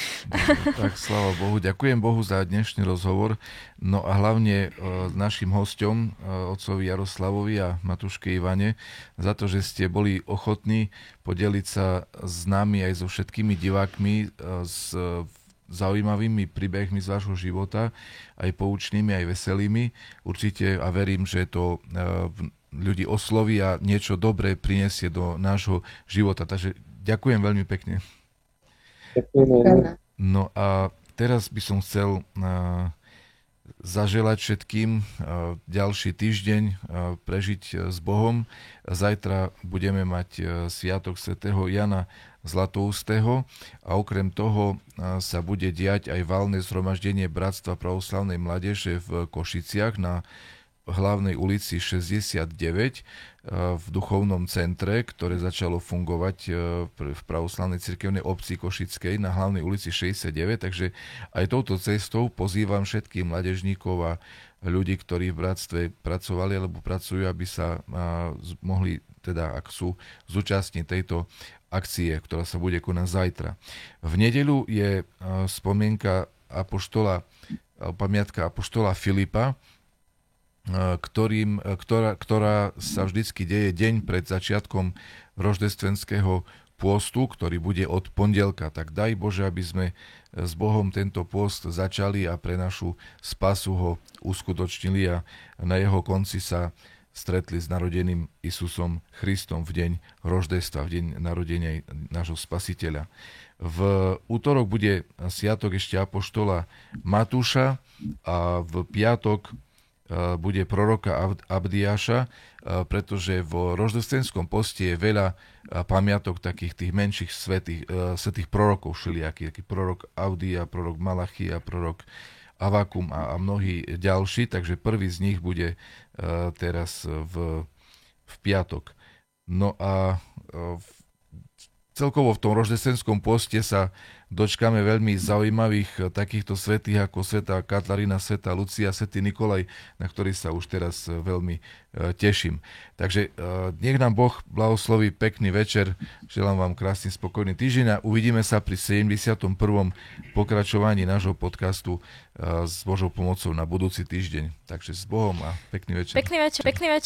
tak sláva Bohu. Ďakujem Bohu za dnešný rozhovor. No a hlavne uh, našim hostom, uh, otcovi Jaroslavovi a Matuške Ivane, za to, že ste boli ochotní podeliť sa s nami aj so všetkými divákmi uh, s zaujímavými príbehmi z vášho života, aj poučnými, aj veselými. Určite a verím, že to ľudí osloví a niečo dobré prinesie do nášho života. Takže ďakujem veľmi pekne. No a teraz by som chcel zaželať všetkým ďalší týždeň prežiť s Bohom. Zajtra budeme mať Sviatok svätého Jana Zlatoustého a okrem toho sa bude diať aj valné zhromaždenie Bratstva pravoslavnej mládeže v Košiciach na hlavnej ulici 69 eh, v duchovnom centre, ktoré začalo fungovať eh, v pravoslavnej cirkevnej obci Košickej na hlavnej ulici 69, takže aj touto cestou pozývam všetkých mladežníkov a ľudí, ktorí v bratstve pracovali alebo pracujú, aby sa mohli, teda ak sú, zúčastniť tejto akcie, ktorá sa bude konať zajtra. V nedeľu je eh, spomienka apoštola, pamiatka apoštola Filipa, ktorým, e, ktorá, ktorá sa vždycky deje deň pred začiatkom roždestvenského pôstu, ktorý bude od pondelka. Tak daj Bože, aby sme s Bohom tento pôst začali a pre našu spasu ho uskutočnili a na jeho konci sa stretli s narodeným Isusom Christom v deň roždestva, v deň narodenia nášho spasiteľa. V útorok bude sviatok ešte apoštola Matúša a v piatok Eh, bude proroka Abdiáša, eh, pretože v roždostenskom poste je veľa eh, pamiatok takých tých menších svetých, svetých prorokov všelijakých, taký prorok Audia, prorok Malachia, prorok Avakum a, a mnohí ďalší, takže prvý z nich bude teraz v, v piatok. No a v celkovo v tom roždestenskom poste sa dočkáme veľmi zaujímavých eh, takýchto svetých ako sveta Katarína, sveta Lucia, svetý Nikolaj, na ktorý sa už teraz eh, veľmi eh, teším. Takže nech nám Boh blahosloví pekný večer, želám vám krásny spokojný týždeň a uvidíme sa pri 71. pokračovaní nášho podcastu s Božou pomocou na budúci týždeň. Takže s Bohom a pekný večer. Pekný večer, pekný večer.